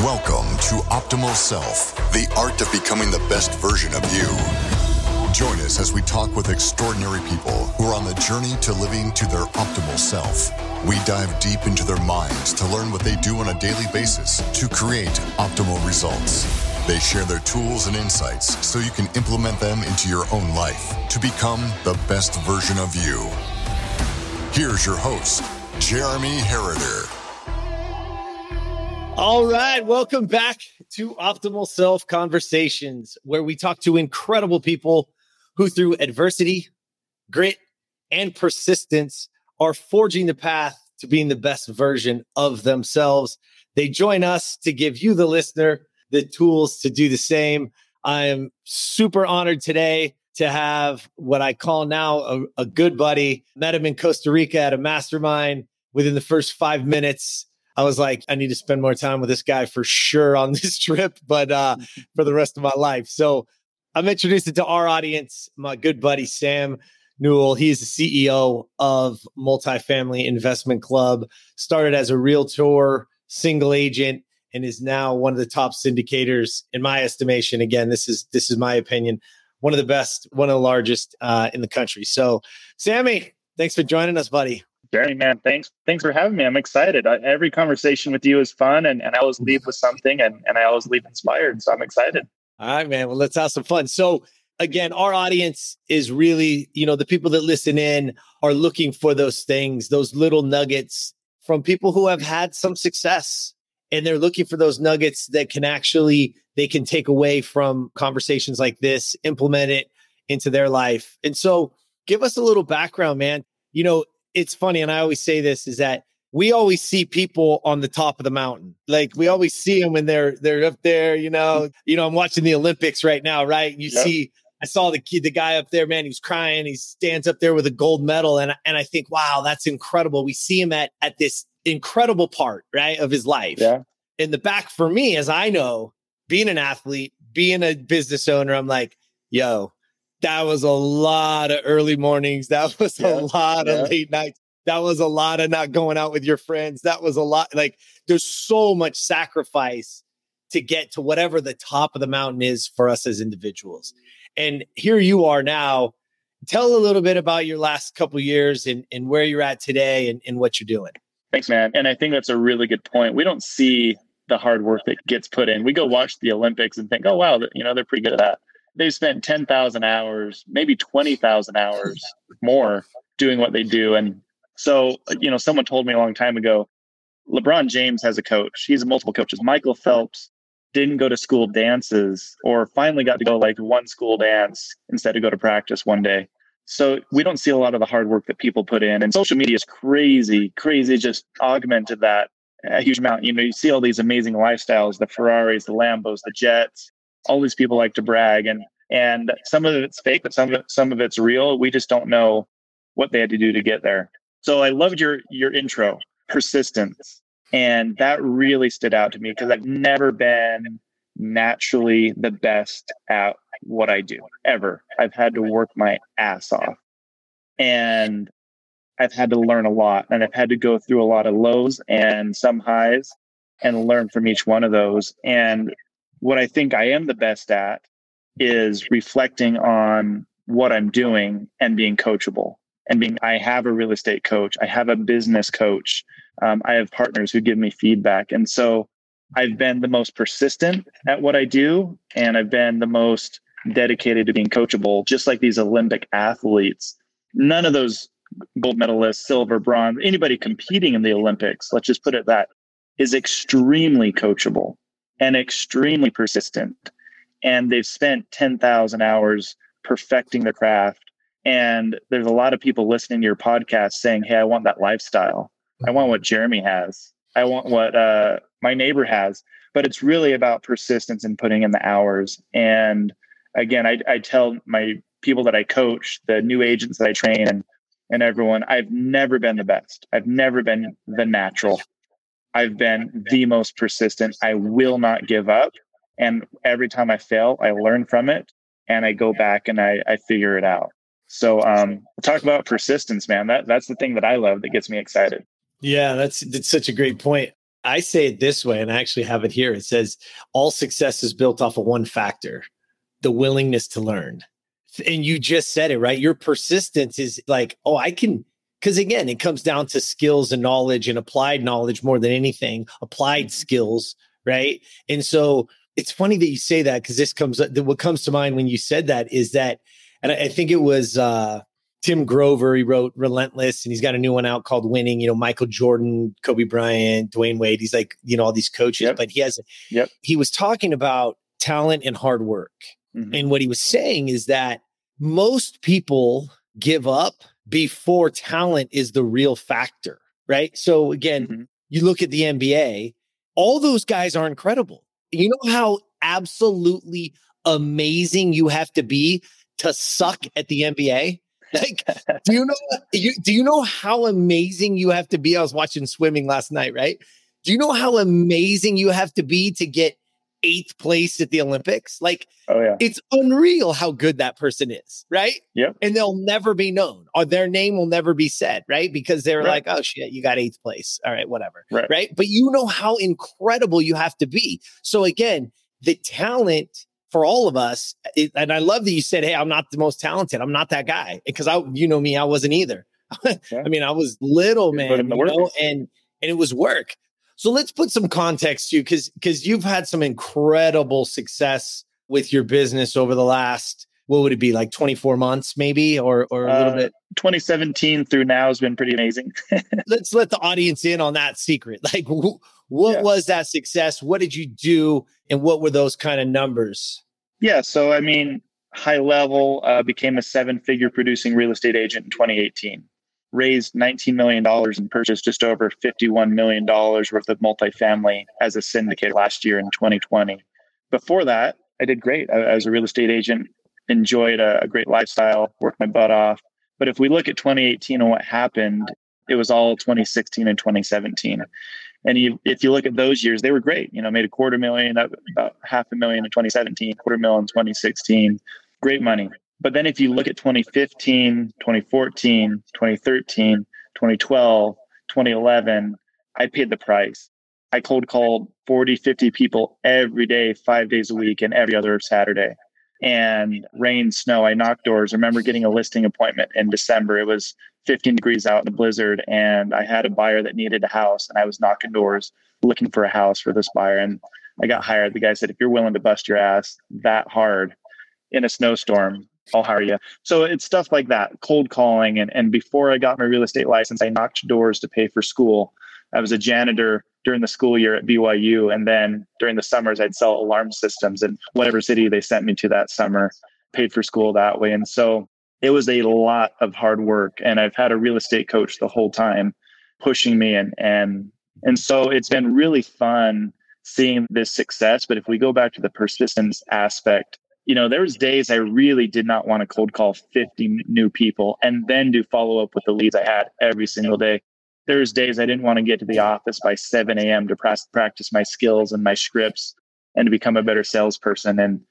Welcome to Optimal Self, the art of becoming the best version of you. Join us as we talk with extraordinary people who are on the journey to living to their optimal self. We dive deep into their minds to learn what they do on a daily basis to create optimal results. They share their tools and insights so you can implement them into your own life to become the best version of you. Here's your host, Jeremy Herriter. All right, welcome back to Optimal Self Conversations, where we talk to incredible people who, through adversity, grit, and persistence, are forging the path to being the best version of themselves. They join us to give you, the listener, the tools to do the same. I am super honored today to have what I call now a, a good buddy. Met him in Costa Rica at a mastermind within the first five minutes I was like, I need to spend more time with this guy for sure on this trip, but uh, for the rest of my life. So I'm introducing to our audience my good buddy Sam Newell. He's the CEO of Multifamily Investment Club. Started as a realtor, single agent, and is now one of the top syndicators in my estimation. Again, this is this is my opinion. One of the best, one of the largest uh, in the country. So, Sammy, thanks for joining us, buddy. Jeremy, man, thanks thanks for having me. I'm excited. I, every conversation with you is fun, and, and I always leave with something, and, and I always leave inspired. So I'm excited. All right, man. Well, let's have some fun. So again, our audience is really, you know, the people that listen in are looking for those things, those little nuggets from people who have had some success. And they're looking for those nuggets that can actually they can take away from conversations like this, implement it into their life. And so give us a little background, man. You know, it's funny, and I always say this is that we always see people on the top of the mountain. Like we always see them when they're they're up there, you know. Mm-hmm. You know, I'm watching the Olympics right now, right? You yep. see I saw the kid, the guy up there, man, he was crying. He stands up there with a gold medal. And, and I think, wow, that's incredible. We see him at at this incredible part, right, of his life. Yeah. In the back for me, as I know, being an athlete, being a business owner, I'm like, yo, that was a lot of early mornings. That was yeah, a lot yeah. of late nights. That was a lot of not going out with your friends. That was a lot. Like there's so much sacrifice to get to whatever the top of the mountain is for us as individuals. And here you are now. Tell a little bit about your last couple years and, and where you're at today and, and what you're doing. Thanks, man. And I think that's a really good point. We don't see the hard work that gets put in. We go watch the Olympics and think, oh, wow, you know, they're pretty good at that they've spent 10,000 hours, maybe 20,000 hours more doing what they do. And so, you know, someone told me a long time ago, LeBron James has a coach. He's multiple coaches. Michael Phelps didn't go to school dances or finally got to go like one school dance instead of go to practice one day. So we don't see a lot of the hard work that people put in. And social media is crazy, crazy, just augmented that a huge amount. You know, you see all these amazing lifestyles, the Ferraris, the Lambos, the jets, all these people like to brag and and some of it's fake but some of it, some of it's real. We just don't know what they had to do to get there. So i loved your your intro persistence. And that really stood out to me because i've never been naturally the best at what i do ever. I've had to work my ass off. And i've had to learn a lot and i've had to go through a lot of lows and some highs and learn from each one of those. And what I think I am the best at is reflecting on what I'm doing and being coachable. And being, I have a real estate coach, I have a business coach, um, I have partners who give me feedback. And so I've been the most persistent at what I do, and I've been the most dedicated to being coachable, just like these Olympic athletes. None of those gold medalists, silver, bronze, anybody competing in the Olympics, let's just put it that, is extremely coachable and extremely persistent. And they've spent 10,000 hours perfecting the craft. And there's a lot of people listening to your podcast saying, Hey, I want that lifestyle. I want what Jeremy has. I want what uh, my neighbor has. But it's really about persistence and putting in the hours. And again, I, I tell my people that I coach, the new agents that I train, and, and everyone, I've never been the best. I've never been the natural. I've been the most persistent. I will not give up. And every time I fail, I learn from it and I go back and I, I figure it out. So um talk about persistence, man. That that's the thing that I love that gets me excited. Yeah, that's that's such a great point. I say it this way, and I actually have it here. It says, All success is built off of one factor the willingness to learn. And you just said it, right? Your persistence is like, oh, I can, because again, it comes down to skills and knowledge and applied knowledge more than anything, applied skills, right? And so it's funny that you say that because this comes, what comes to mind when you said that is that, and I, I think it was, uh, Tim Grover, he wrote Relentless, and he's got a new one out called Winning. You know, Michael Jordan, Kobe Bryant, Dwyane Wade. He's like, you know, all these coaches, yep. but he has. Yep. He was talking about talent and hard work, mm-hmm. and what he was saying is that most people give up before talent is the real factor, right? So again, mm-hmm. you look at the NBA, all those guys are incredible. You know how absolutely amazing you have to be to suck at the NBA? Like, do you know? You, do you know how amazing you have to be? I was watching swimming last night, right? Do you know how amazing you have to be to get eighth place at the Olympics? Like, oh yeah, it's unreal how good that person is, right? Yeah, and they'll never be known, or their name will never be said, right? Because they're right. like, oh shit, you got eighth place. All right, whatever, right. right? But you know how incredible you have to be. So again, the talent for all of us. It, and I love that you said, Hey, I'm not the most talented. I'm not that guy. Because I, you know me, I wasn't either. yeah. I mean, I was little, man, know, and, and it was work. So let's put some context to you because because you've had some incredible success with your business over the last what would it be like 24 months maybe or or a little uh, bit 2017 through now has been pretty amazing let's let the audience in on that secret like what yeah. was that success? What did you do? And what were those kind of numbers? Yeah. So, I mean, high level, uh, became a seven figure producing real estate agent in 2018. Raised $19 million and purchased just over $51 million worth of multifamily as a syndicate last year in 2020. Before that, I did great. Was a real estate agent, enjoyed a, a great lifestyle, worked my butt off. But if we look at 2018 and what happened, it was all 2016 and 2017. And you, if you look at those years, they were great. You know, made a quarter million, about half a million in 2017, quarter million in 2016. Great money. But then if you look at 2015, 2014, 2013, 2012, 2011, I paid the price. I cold called 40, 50 people every day, five days a week, and every other Saturday. And rain, snow, I knocked doors. I remember getting a listing appointment in December. It was 15 degrees out in a blizzard and I had a buyer that needed a house and I was knocking doors looking for a house for this buyer and I got hired. The guy said, if you're willing to bust your ass that hard in a snowstorm, I'll hire you. So it's stuff like that, cold calling. And, and before I got my real estate license, I knocked doors to pay for school. I was a janitor during the school year at BYU. And then during the summers, I'd sell alarm systems in whatever city they sent me to that summer, paid for school that way. And so it was a lot of hard work and i've had a real estate coach the whole time pushing me and and and so it's been really fun seeing this success but if we go back to the persistence aspect you know there was days i really did not want to cold call 50 new people and then do follow up with the leads i had every single day. There's days i didn't want to get to the office by 7 a.m to practice my skills and my scripts and to become a better salesperson. And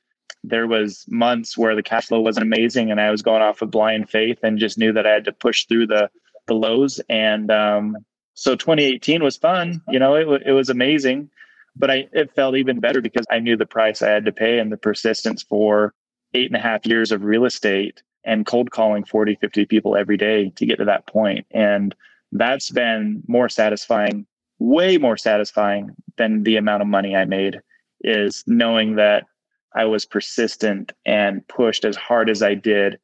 there was months where the cash flow wasn't amazing and I was going off of blind faith and just knew that I had to push through the the lows. And um, so 2018 was fun. You know it, it was amazing but I it felt even better because I knew the price I had to pay and the persistence for eight and a half years of real estate and cold calling 40 50 people every day to get to that point and that's been more satisfying way more satisfying than the amount of money I made is knowing that I was persistent and pushed as hard as I did,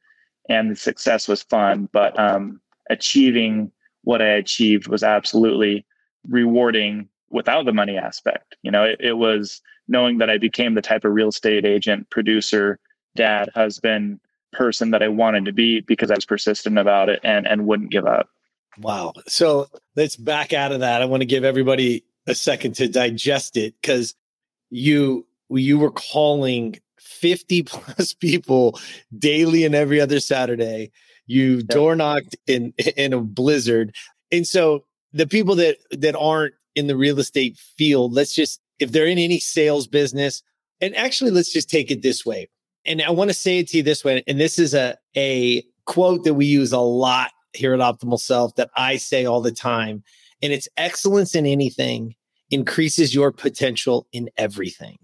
and the success was fun. But um, achieving what I achieved was absolutely rewarding without the money aspect. You know, it, it was knowing that I became the type of real estate agent, producer, dad, husband, person that I wanted to be because I was persistent about it and and wouldn't give up. Wow. So let's back out of that. I want to give everybody a second to digest it because you you were calling 50 plus people daily and every other Saturday. You yeah. door knocked in in a blizzard. And so the people that that aren't in the real estate field, let's just if they're in any sales business, and actually let's just take it this way. And I want to say it to you this way. And this is a a quote that we use a lot here at Optimal Self that I say all the time. And it's excellence in anything increases your potential in everything.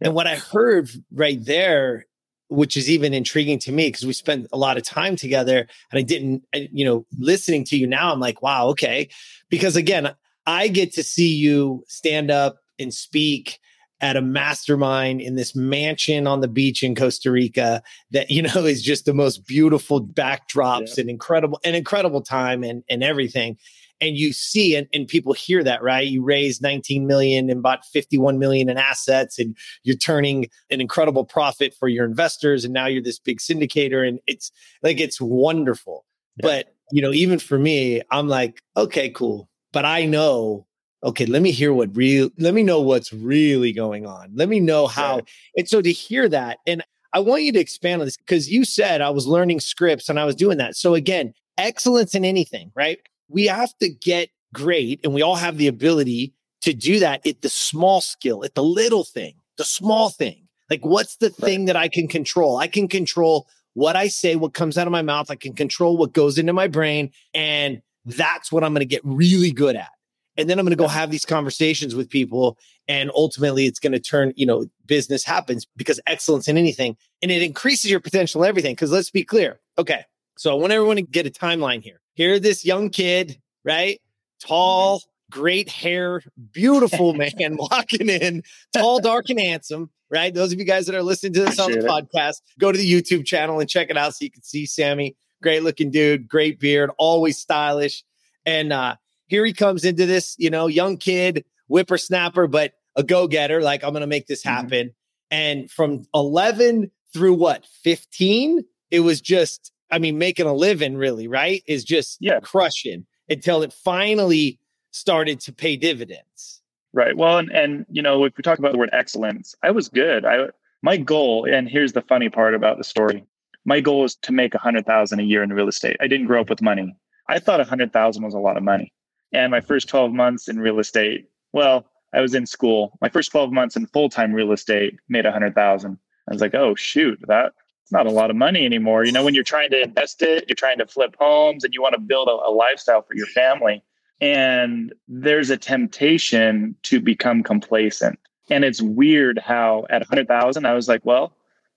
And what I heard right there, which is even intriguing to me because we spent a lot of time together and I didn't, you know, listening to you now, I'm like, wow, okay. Because again, I get to see you stand up and speak at a mastermind in this mansion on the beach in Costa Rica that you know is just the most beautiful backdrops yeah. and incredible an incredible time and and everything and you see and, and people hear that right you raised 19 million and bought 51 million in assets and you're turning an incredible profit for your investors and now you're this big syndicator and it's like it's wonderful yeah. but you know even for me i'm like okay cool but i know okay let me hear what real let me know what's really going on let me know how yeah. and so to hear that and i want you to expand on this because you said i was learning scripts and i was doing that so again excellence in anything right we have to get great and we all have the ability to do that at the small skill, at the little thing, the small thing. Like, what's the right. thing that I can control? I can control what I say, what comes out of my mouth. I can control what goes into my brain. And that's what I'm going to get really good at. And then I'm going to go have these conversations with people. And ultimately, it's going to turn, you know, business happens because excellence in anything and it increases your potential in everything. Because let's be clear. Okay. So I want everyone to get a timeline here. Here, this young kid, right? Tall, mm-hmm. great hair, beautiful man walking in, tall, dark, and handsome, right? Those of you guys that are listening to this on the podcast, go to the YouTube channel and check it out so you can see Sammy. Great looking dude, great beard, always stylish. And uh, here he comes into this, you know, young kid, whippersnapper, but a go getter. Like, I'm going to make this mm-hmm. happen. Mm-hmm. And from 11 through what, 15, it was just I mean, making a living really, right? Is just yeah. crushing until it finally started to pay dividends. Right. Well, and, and you know, if we talk about the word excellence, I was good. I my goal, and here's the funny part about the story. My goal was to make a hundred thousand a year in real estate. I didn't grow up with money. I thought a hundred thousand was a lot of money. And my first 12 months in real estate, well, I was in school. My first 12 months in full-time real estate made a hundred thousand. I was like, oh shoot, that's not a lot of money anymore. You know, when you're trying to invest it, you're trying to flip homes and you want to build a, a lifestyle for your family. And there's a temptation to become complacent. And it's weird how at 100,000, I was like, well,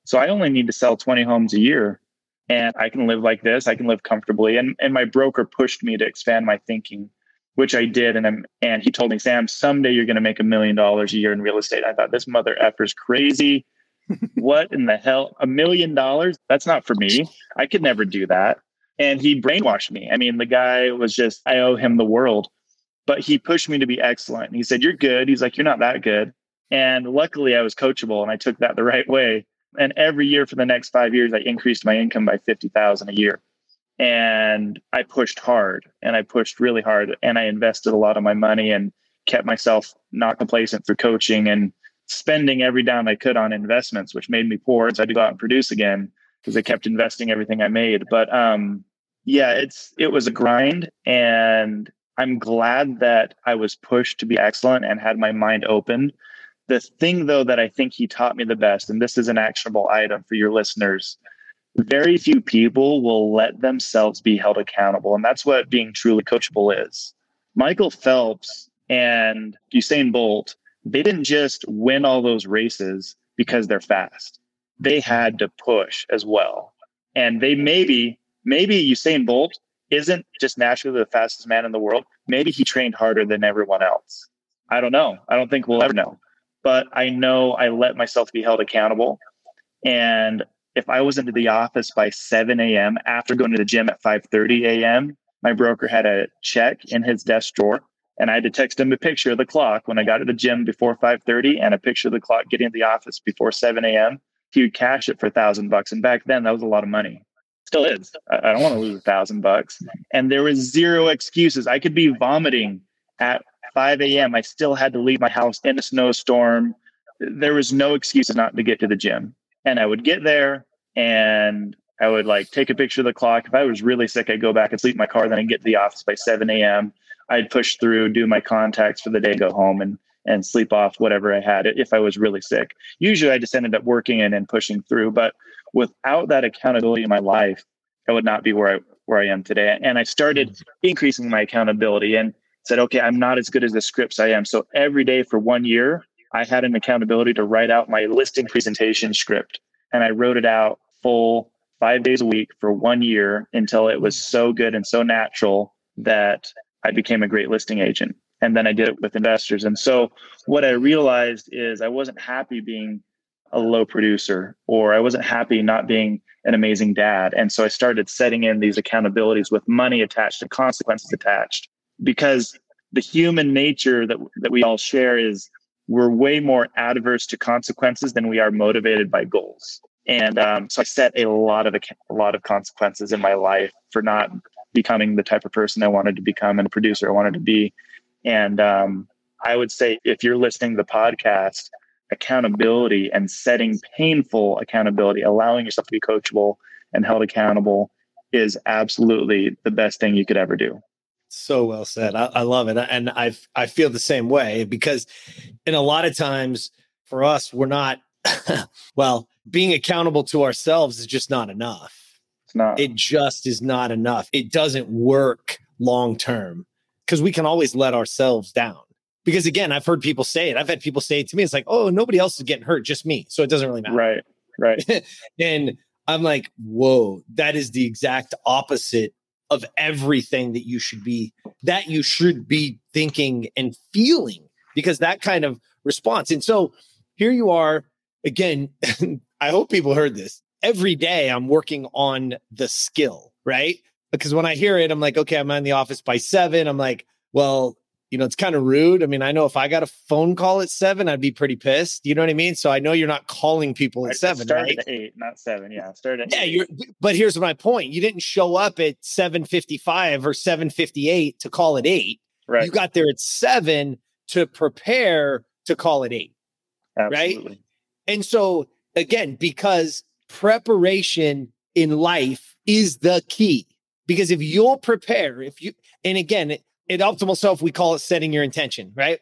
so I only need to sell 20 homes a year and I can live like this. I can live comfortably. And, and my broker pushed me to expand my thinking, which I did. And, I'm, and he told me, Sam, someday you're going to make a million dollars a year in real estate. I thought this mother effer's crazy what in the hell? A million dollars? That's not for me. I could never do that. And he brainwashed me. I mean, the guy was just, I owe him the world. But he pushed me to be excellent. And he said, You're good. He's like, You're not that good. And luckily, I was coachable and I took that the right way. And every year for the next five years, I increased my income by 50,000 a year. And I pushed hard and I pushed really hard and I invested a lot of my money and kept myself not complacent through coaching and spending every dime I could on investments, which made me poor. So I had to go out and produce again because I kept investing everything I made. But um, yeah, it's it was a grind, and I'm glad that I was pushed to be excellent and had my mind open. The thing, though, that I think he taught me the best, and this is an actionable item for your listeners. Very few people will let themselves be held accountable. And that's what being truly coachable is. Michael Phelps and Usain Bolt they didn't just win all those races because they're fast. They had to push as well. And they maybe, maybe Usain Bolt isn't just naturally the fastest man in the world. Maybe he trained harder than everyone else. I don't know. I don't think we'll ever know. But I know I let myself be held accountable. And if I was into the office by 7 a.m. after going to the gym at 5:30 a.m., my broker had a check in his desk drawer and I had to text him a picture of the clock when I got to the gym before 5:30 and a picture of the clock getting to the office before 7 a.m. He would cash it for a thousand bucks, and back then that was a lot of money. Still is. I, don't want to lose a thousand bucks. And there was zero excuses. I could be vomiting at 5 a.m. I still had to leave my house in a snowstorm. There was no excuse not to get to the gym. And I would get there and I would like take a picture of the clock. If I was really sick, I'd go back and sleep in my car. Then I'd get to the office by 7 a.m. I'd push through, do my contacts for the day, go home and and sleep off whatever I had if I was really sick. Usually I just ended up working and, and pushing through. But without that accountability in my life, I would not be where I where I am today. And I started mm-hmm. increasing my accountability. And said, okay, I'm not as good as the scripts I am. So every day for one year, I had an accountability to write out my listing presentation script. And I wrote it out full five days a week for one year until it was so good and so natural that I became a great listing agent. And then I did it with investors. And so what I realized is I wasn't happy being a low producer or I wasn't happy not being an amazing dad. And so I started setting in these accountabilities with money attached and consequences attached because the human nature that, that we all share is we're way more adverse to consequences than we are motivated by goals. And um, so I set a lot of a lot of consequences in my life for not becoming the type of person I wanted to become and a producer I wanted to be. And um, I would say if you're listening to the podcast, accountability and setting painful accountability, allowing yourself to be coachable and held accountable is absolutely the best thing you could ever do. So well said. I, I love it. And I I feel the same way because in a lot of times for us, we're not well, being accountable to ourselves is just not enough. It's not. It just is not enough. It doesn't work long term because we can always let ourselves down. Because again, I've heard people say it. I've had people say it to me. It's like, oh, nobody else is getting hurt, just me. So it doesn't really matter. Right. Right. and I'm like, whoa, that is the exact opposite of everything that you should be, that you should be thinking and feeling, because that kind of response. And so here you are again. I hope people heard this. Every day I'm working on the skill, right? Because when I hear it, I'm like, okay, I'm in the office by seven. I'm like, well, you know, it's kind of rude. I mean, I know if I got a phone call at seven, I'd be pretty pissed. You know what I mean? So I know you're not calling people at seven. Started right? at eight, not seven. Yeah, started. At Yeah, you you're. But here's my point: you didn't show up at seven fifty-five or seven fifty-eight to call at eight. Right. You got there at seven to prepare to call at eight. Absolutely. Right. And so again, because preparation in life is the key. Because if you'll prepare, if you, and again, in optimal self, we call it setting your intention, right?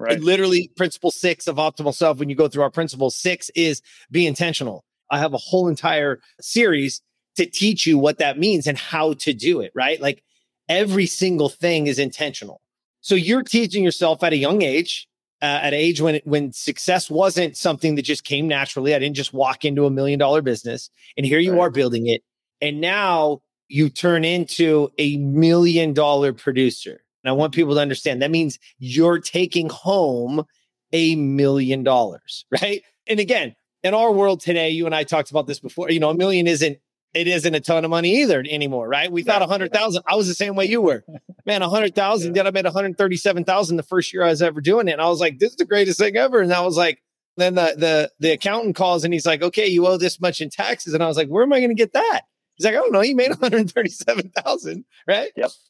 Right. And literally, principle six of optimal self, when you go through our principles, six is be intentional. I have a whole entire series to teach you what that means and how to do it, right? Like every single thing is intentional. So you're teaching yourself at a young age, uh, at age when when success wasn't something that just came naturally. I didn't just walk into a million dollar business, and here you Right. are building it, and now you turn into a million dollar producer. And I want people to understand that means you're taking home a million dollars, right? And again, in our world today, you and I talked about this before. You know, a million isn't it isn't a ton of money either anymore, right? We thought a hundred thousand. I was the same way you were, man. A hundred thousand. Then I made one hundred thirty-seven thousand the first year I was ever doing it, and I was like, "This is the greatest thing ever." And I was like, then the the the accountant calls and he's like, "Okay, you owe this much in taxes," and I was like, "Where am I going to get that?" He's like, "I don't know. You made one hundred thirty-seven thousand, right?" Yep.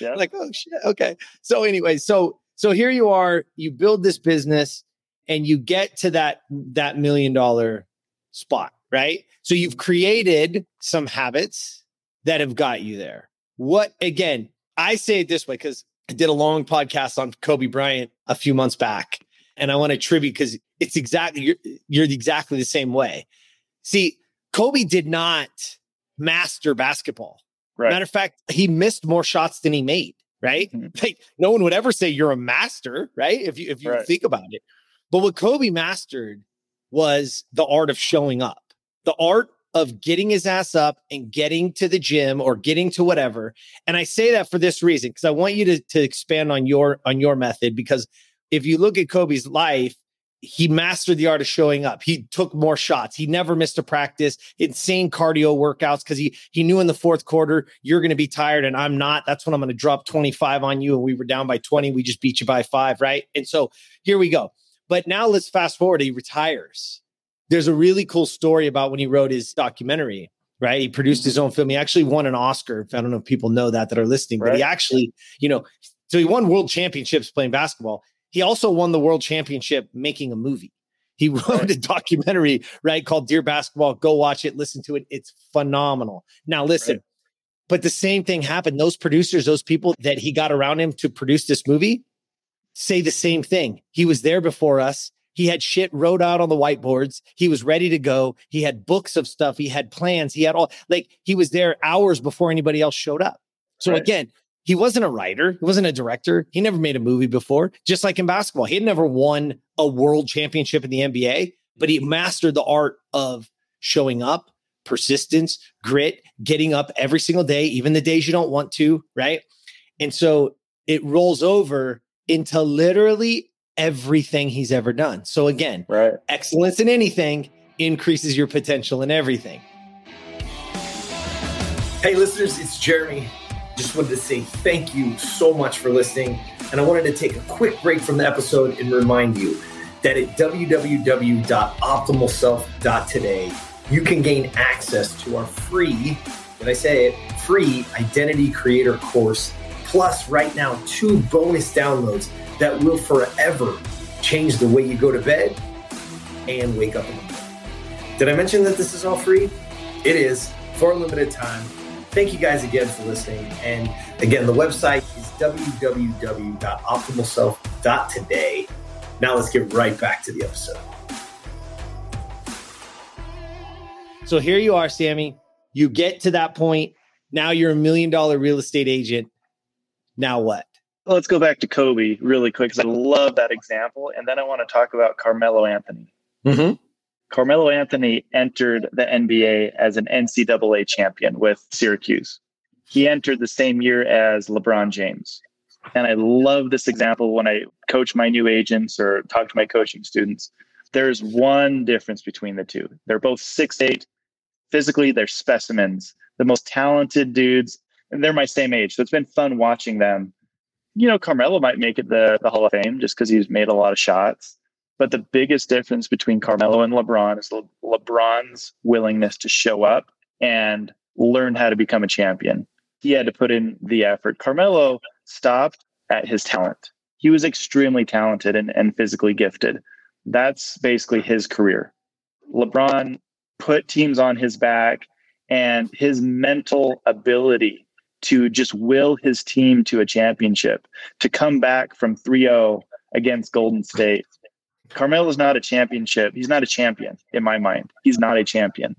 Yeah. like, oh shit. Okay. So anyway, so so here you are. You build this business, and you get to that that million dollar spot, right? So you've mm-hmm. created some habits that have got you there. What again? I say it this way because I did a long podcast on Kobe Bryant a few months back, and I want to tribute because it's exactly you're, you're exactly the same way. See, Kobe did not master basketball. Right. Matter of fact, he missed more shots than he made. Right? Mhm. Like no one would ever say you're a master, right? If you if you Right. think about it. But what Kobe mastered was the art of showing up, the art of getting his ass up and getting to the gym or getting to whatever. And I say that for this reason because I want you to to expand on your on your method because if you look at Kobe's life, he mastered the art of showing up. He took more shots. He never missed a practice. Insane cardio workouts because he he knew in the fourth quarter you're going to be tired and I'm not. That's when I'm going to drop 25 on you. And we were down by 20. We just beat you by five, right? And so here we go. But now let's fast forward. He retires. There's a really cool story about when he wrote his documentary. Right, he produced his own film. He actually won an Oscar. I don't know if people know that that are listening, but he actually, you know, so he won world championships playing basketball. He also won the world championship making a movie. He wrote Right. a documentary, right, called Dear Basketball. Go watch it, listen to it. It's phenomenal. Now, listen, Right. but the same thing happened. Those producers, those people that he got around him to produce this movie say the same thing. He was there before us. He had shit wrote out on the whiteboards. He was ready to go. He had books of stuff. He had plans. He had all like he was there hours before anybody else showed up. So Right. again, He wasn't a writer, he wasn't a director. He never made a movie before, just like in basketball. He had never won a world championship in the NBA, but he mastered the art of showing up, persistence, grit, getting up every single day, even the days you don't want to, right? And so it rolls over into literally everything he's ever done. So again, right. excellence in anything increases your potential in everything. Hey listeners, it's Jeremy just wanted to say thank you so much for listening. And I wanted to take a quick break from the episode and remind you that at www.optimalself.today, you can gain access to our free, did I say it, free identity creator course, plus right now, two bonus downloads that will forever change the way you go to bed and wake up in the morning. Did I mention that this is all free? It is for a limited time Thank you guys again for listening. And again, the website is www.optimalself.today. Now let's get right back to the episode. So here you are, Sammy. You get to that point. Now you're a million dollar real estate agent. Now what? Well, let's go back to Kobe really quick because I love that example. And then I want to talk about Carmelo Anthony. Mm-hmm. Carmelo Anthony entered the NBA as an NCAA champion with Syracuse. He entered the same year as LeBron James. And I love this example when I coach my new agents or talk to my coaching students. There's one difference between the two. They're both six eight. Physically, they're specimens, the most talented dudes, and they're my same age. So it's been fun watching them. You know, Carmelo might make it the, the Hall of Fame just because he's made a lot of shots. But the biggest difference between Carmelo and LeBron is Le- LeBron's willingness to show up and learn how to become a champion. He had to put in the effort. Carmelo stopped at his talent. He was extremely talented and, and physically gifted. That's basically his career. LeBron put teams on his back and his mental ability to just will his team to a championship, to come back from 3 0 against Golden State Carmelo's not a championship. He's not a champion in my mind. He's not a champion.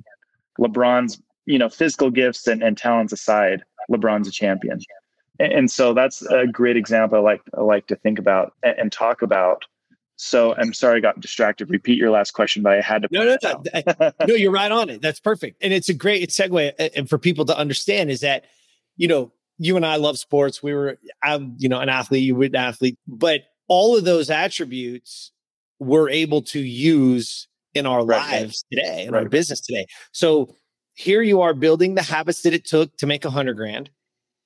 LeBron's, you know, physical gifts and, and talents aside, LeBron's a champion. And, and, so that's a great example I like I like to think about and, and, talk about. So I'm sorry I got distracted. Repeat your last question, but I had to. No, no, no. no, you're right on it. That's perfect. And it's a great segue and for people to understand is that, you know, you and I love sports. We were, I'm, you know, an athlete, you were an athlete, but all of those attributes we're able to use in our right. lives today, in right. our business today. So here you are building the habits that it took to make a hundred grand,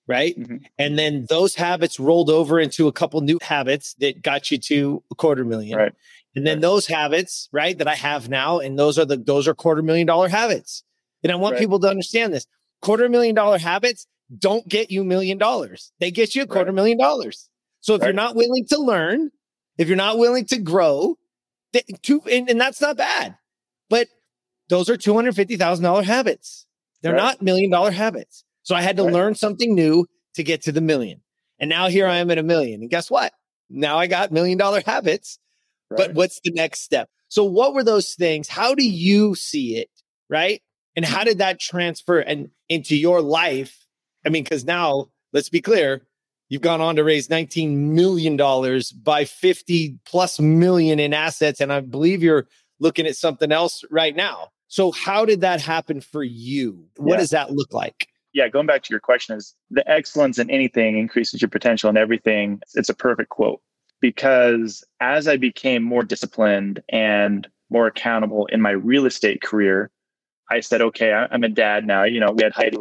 right? Mm-hmm. And then those habits rolled over into a couple new habits that got you to a quarter million. Right. And then those habits, right, that I have now, and those are the those are quarter million dollar habits. And I want people to understand this. Quarter million dollar habits don't get you million dollars. They get you a quarter million dollars. So if you're not willing to learn, if you're not willing to grow, two, and, and that's not bad. But those are $250,000 habits. They're right. not million dollar habits. So I had to right. learn something new to get to the million. And now here I am at a million. And guess what? Now I got million dollar habits. Right. But what's the next step? So what were those things? How do you see it? Right. And how did that transfer and into your life? I mean, because now let's be clear, You've gone on to raise $19 million by 50 plus million in assets. And I believe you're looking at something else right now. So, how did that happen for you? What yeah. does that look like? Yeah, going back to your question, is the excellence in anything increases your potential in everything. It's a perfect quote because as I became more disciplined and more accountable in my real estate career, I said, okay, I'm a dad now. You know, we had Heidi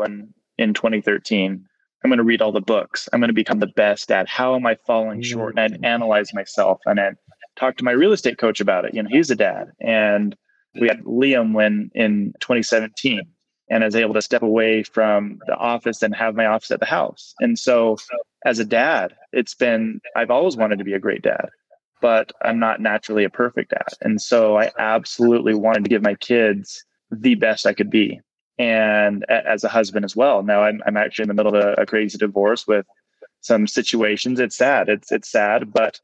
in 2013. I'm going to read all the books. I'm going to become the best at how am I falling short? And I'd analyze myself and then talk to my real estate coach about it. You know, he's a dad. And we had Liam when in 2017 and I was able to step away from the office and have my office at the house. And so as a dad, it's been, I've always wanted to be a great dad, but I'm not naturally a perfect dad. And so I absolutely wanted to give my kids the best I could be and as a husband as well. Now I'm, I'm actually in the middle of a, a crazy divorce with some situations. It's sad. It's it's sad, but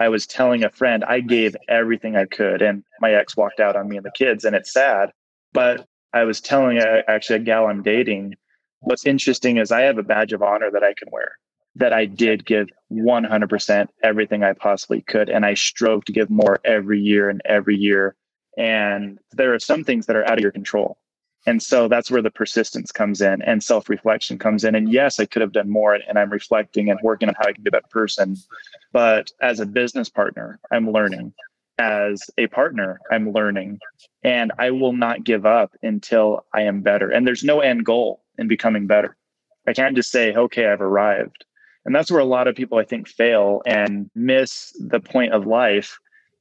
I was telling a friend I gave everything I could, and my ex walked out on me and the kids, and it's sad. But I was telling a, actually a gal I'm dating. What's interesting is I have a badge of honor that I can wear. that I did give 100% everything I possibly could. And I strove to give more every year and every year. And there are some things that are out of your control. And so that's where the persistence comes in and self reflection comes in. And yes, I could have done more and I'm reflecting and working on how I can be better person. But as a business partner, I'm learning. As a partner, I'm learning. And I will not give up until I am better. And there's no end goal in becoming better. I can't just say, okay, I've arrived. And that's where a lot of people, I think, fail and miss the point of life.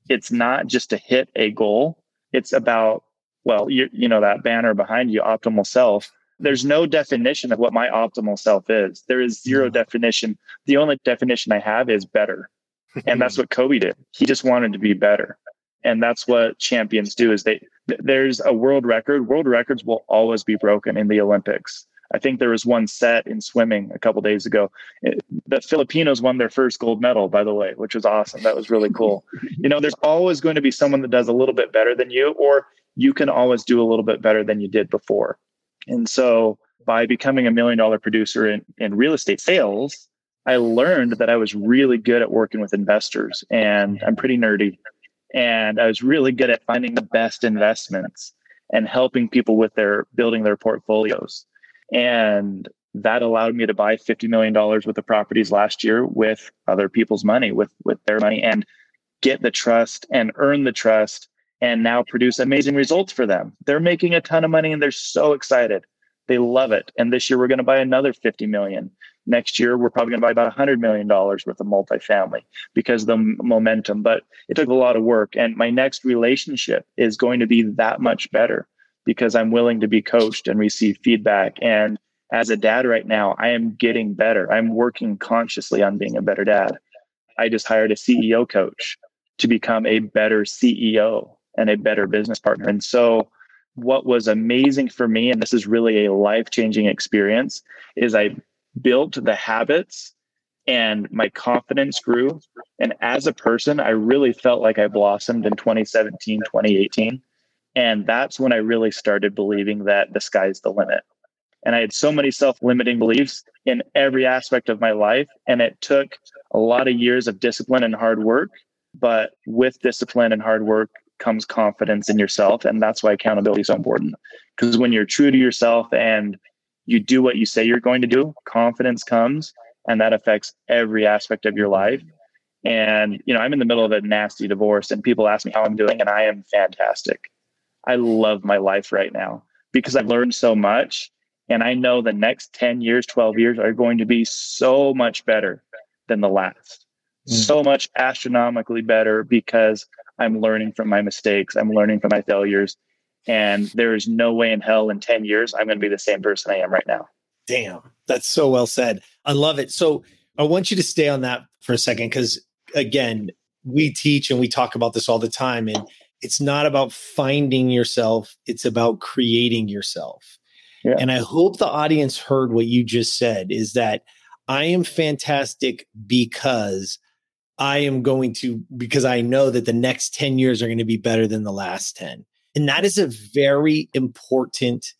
It's not just to hit a goal, it's about well, you, you know, that banner behind you, optimal self, there's no definition of what my optimal self is. There is zero mm-hmm. definition. The only definition I have is better. and that's what Kobe did. He just wanted to be better. And that's what champions do is they there's a world record. World records will always be broken in the Olympics. I think there was one set in swimming a couple days ago. The Filipinos won their first gold medal, by the way, which was awesome. That was really cool. You know, there's always going to be someone that does a little bit better than you, or you can always do a little bit better than you did before. And so by becoming a million dollar producer in, in real estate sales, I learned that I was really good at working with investors and I'm pretty nerdy. And I was really good at finding the best investments and helping people with their building their portfolios. And that allowed me to buy $50 million worth of properties last year with other people's money, with, with their money, and get the trust and earn the trust and now produce amazing results for them. They're making a ton of money and they're so excited. They love it. And this year we're going to buy another 50 million. Next year we're probably going to buy about 100 million dollars worth of multifamily because the momentum, but it took a lot of work and my next relationship is going to be that much better because I'm willing to be coached and receive feedback and as a dad right now, I am getting better. I'm working consciously on being a better dad. I just hired a CEO coach to become a better CEO and a better business partner. And so, what was amazing for me, and this is really a life changing experience, is I built the habits and my confidence grew. And as a person, I really felt like I blossomed in 2017, 2018. And that's when I really started believing that the sky's the limit. And I had so many self limiting beliefs in every aspect of my life. And it took a lot of years of discipline and hard work. But with discipline and hard work comes confidence in yourself. And that's why accountability is so important. Because when you're true to yourself and you do what you say you're going to do, confidence comes and that affects every aspect of your life. And, you know, I'm in the middle of a nasty divorce and people ask me how I'm doing, and I am fantastic. I love my life right now because I've learned so much. And I know the next 10 years, 12 years are going to be so much better than the last. Mm. So much astronomically better because I'm learning from my mistakes. I'm learning from my failures. And there is no way in hell in 10 years I'm going to be the same person I am right now. Damn, that's so well said. I love it. So I want you to stay on that for a second because, again, we teach and we talk about this all the time. And it's not about finding yourself, it's about creating yourself. Yeah. And I hope the audience heard what you just said is that I am fantastic because I am going to, because I know that the next 10 years are going to be better than the last 10. And that is a very important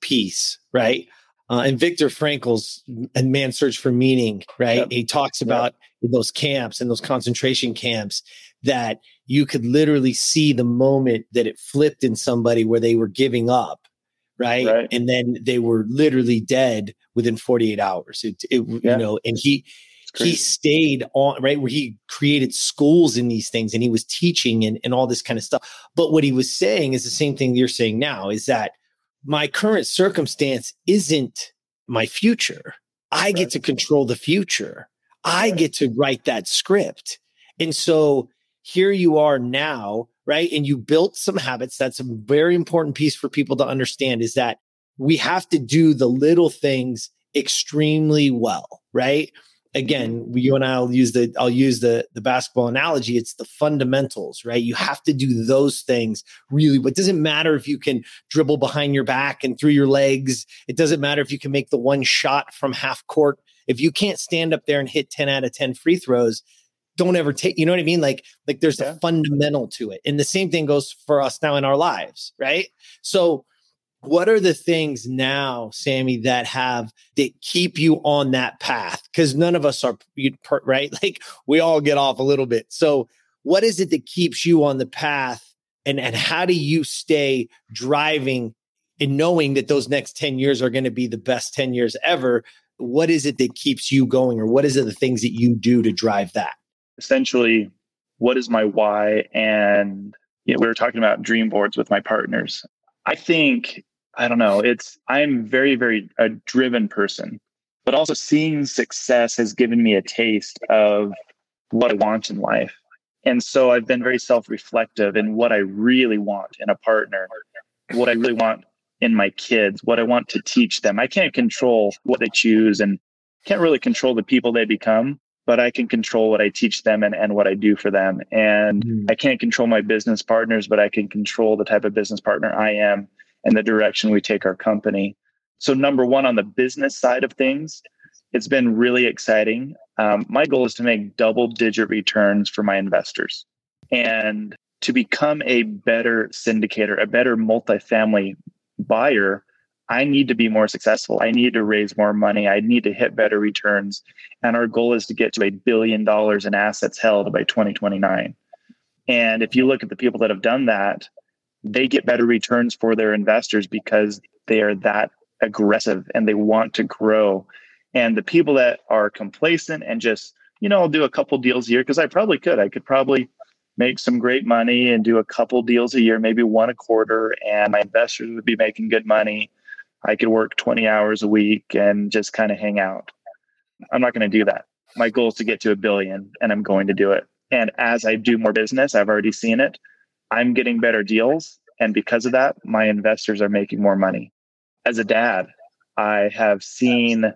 piece, right? Uh, and Viktor Frankl's A Man's Search for Meaning, right? Yep. He talks about yep. those camps and those concentration camps that you could literally see the moment that it flipped in somebody where they were giving up, right? right. And then they were literally dead within 48 hours. It, it yeah. you know, and he he stayed on right where he created schools in these things and he was teaching and, and all this kind of stuff but what he was saying is the same thing you're saying now is that my current circumstance isn't my future i right. get to control the future i get to write that script and so here you are now right and you built some habits that's a very important piece for people to understand is that we have to do the little things extremely well right again, mm-hmm. you and I'll use the I'll use the the basketball analogy. It's the fundamentals, right? You have to do those things really. But it doesn't matter if you can dribble behind your back and through your legs. It doesn't matter if you can make the one shot from half court. If you can't stand up there and hit 10 out of 10 free throws, don't ever take, you know what I mean? Like, like there's yeah. a fundamental to it. And the same thing goes for us now in our lives, right? So what are the things now, Sammy, that have that keep you on that path? Because none of us are right. Like we all get off a little bit. So, what is it that keeps you on the path, and and how do you stay driving and knowing that those next ten years are going to be the best ten years ever? What is it that keeps you going, or what is it the things that you do to drive that? Essentially, what is my why? And you know, we were talking about dream boards with my partners. I think I don't know. It's I'm very, very a driven person, but also seeing success has given me a taste of what I want in life. And so I've been very self-reflective in what I really want in a partner, what I really want in my kids, what I want to teach them. I can't control what they choose and can't really control the people they become, but I can control what I teach them and, and what I do for them. And mm. I can't control my business partners, but I can control the type of business partner I am and the direction we take our company. So, number one, on the business side of things, it's been really exciting. Um, my goal is to make double digit returns for my investors and to become a better syndicator, a better multifamily buyer. I need to be more successful. I need to raise more money. I need to hit better returns. And our goal is to get to a billion dollars in assets held by 2029. And if you look at the people that have done that, they get better returns for their investors because they are that aggressive and they want to grow. And the people that are complacent and just, you know, I'll do a couple deals a year because I probably could. I could probably make some great money and do a couple deals a year, maybe one a quarter, and my investors would be making good money. I could work 20 hours a week and just kind of hang out. I'm not going to do that. My goal is to get to a billion and I'm going to do it. And as I do more business, I've already seen it. I'm getting better deals. And because of that, my investors are making more money. As a dad, I have seen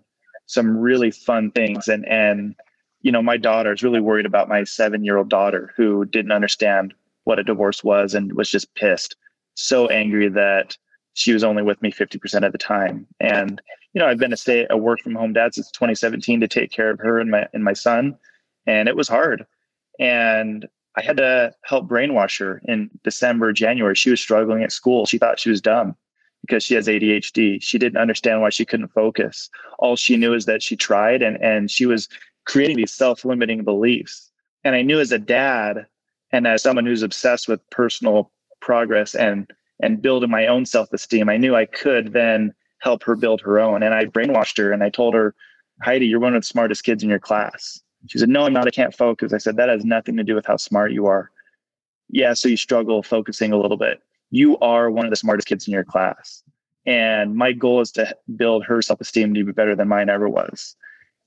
some really fun things. And, and, you know, my daughter is really worried about my seven year old daughter who didn't understand what a divorce was and was just pissed, so angry that she was only with me 50% of the time. And, you know, I've been a stay a work from home dad since 2017 to take care of her and my, and my son. And it was hard. And I had to help brainwash her in December, January. She was struggling at school. She thought she was dumb because she has ADHD. She didn't understand why she couldn't focus. All she knew is that she tried and, and she was creating these self limiting beliefs. And I knew as a dad and as someone who's obsessed with personal progress and and building my own self esteem, I knew I could then help her build her own. And I brainwashed her and I told her, Heidi, you're one of the smartest kids in your class. She said, No, I'm not. I can't focus. I said, That has nothing to do with how smart you are. Yeah, so you struggle focusing a little bit. You are one of the smartest kids in your class. And my goal is to build her self esteem to be better than mine ever was.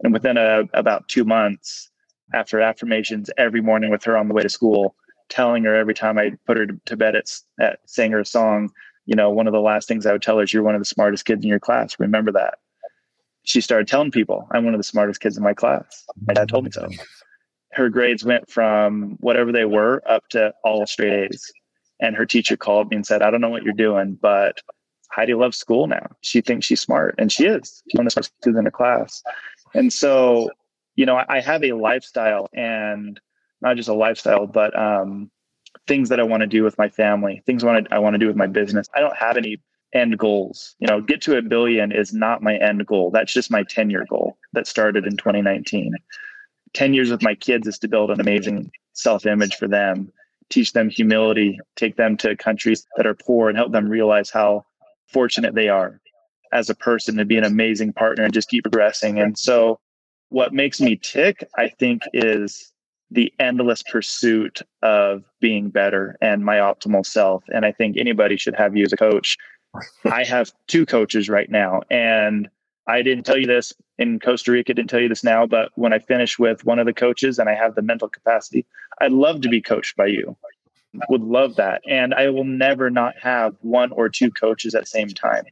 And within a, about two months, after affirmations every morning with her on the way to school, telling her every time I put her to bed at, at saying her a song, you know, one of the last things I would tell her is, You're one of the smartest kids in your class. Remember that she started telling people, I'm one of the smartest kids in my class. My dad told me so. Her grades went from whatever they were up to all straight A's. And her teacher called me and said, I don't know what you're doing, but Heidi loves school now. She thinks she's smart, and she is. She's one of the smartest kids in her class. And so, you know, I have a lifestyle and not just a lifestyle, but um, things that I want to do with my family, things I want to, I want to do with my business. I don't have any end goals. You know, get to a billion is not my end goal. That's just my 10 year goal that started in 2019. 10 years with my kids is to build an amazing self image for them, teach them humility, take them to countries that are poor and help them realize how fortunate they are as a person to be an amazing partner and just keep progressing. And so, what makes me tick, I think, is the endless pursuit of being better and my optimal self. And I think anybody should have you as a coach I have two coaches right now. And I didn't tell you this in Costa Rica, didn't tell you this now, but when I finish with one of the coaches and I have the mental capacity, I'd love to be coached by you. Would love that. And I will never not have one or two coaches at the same time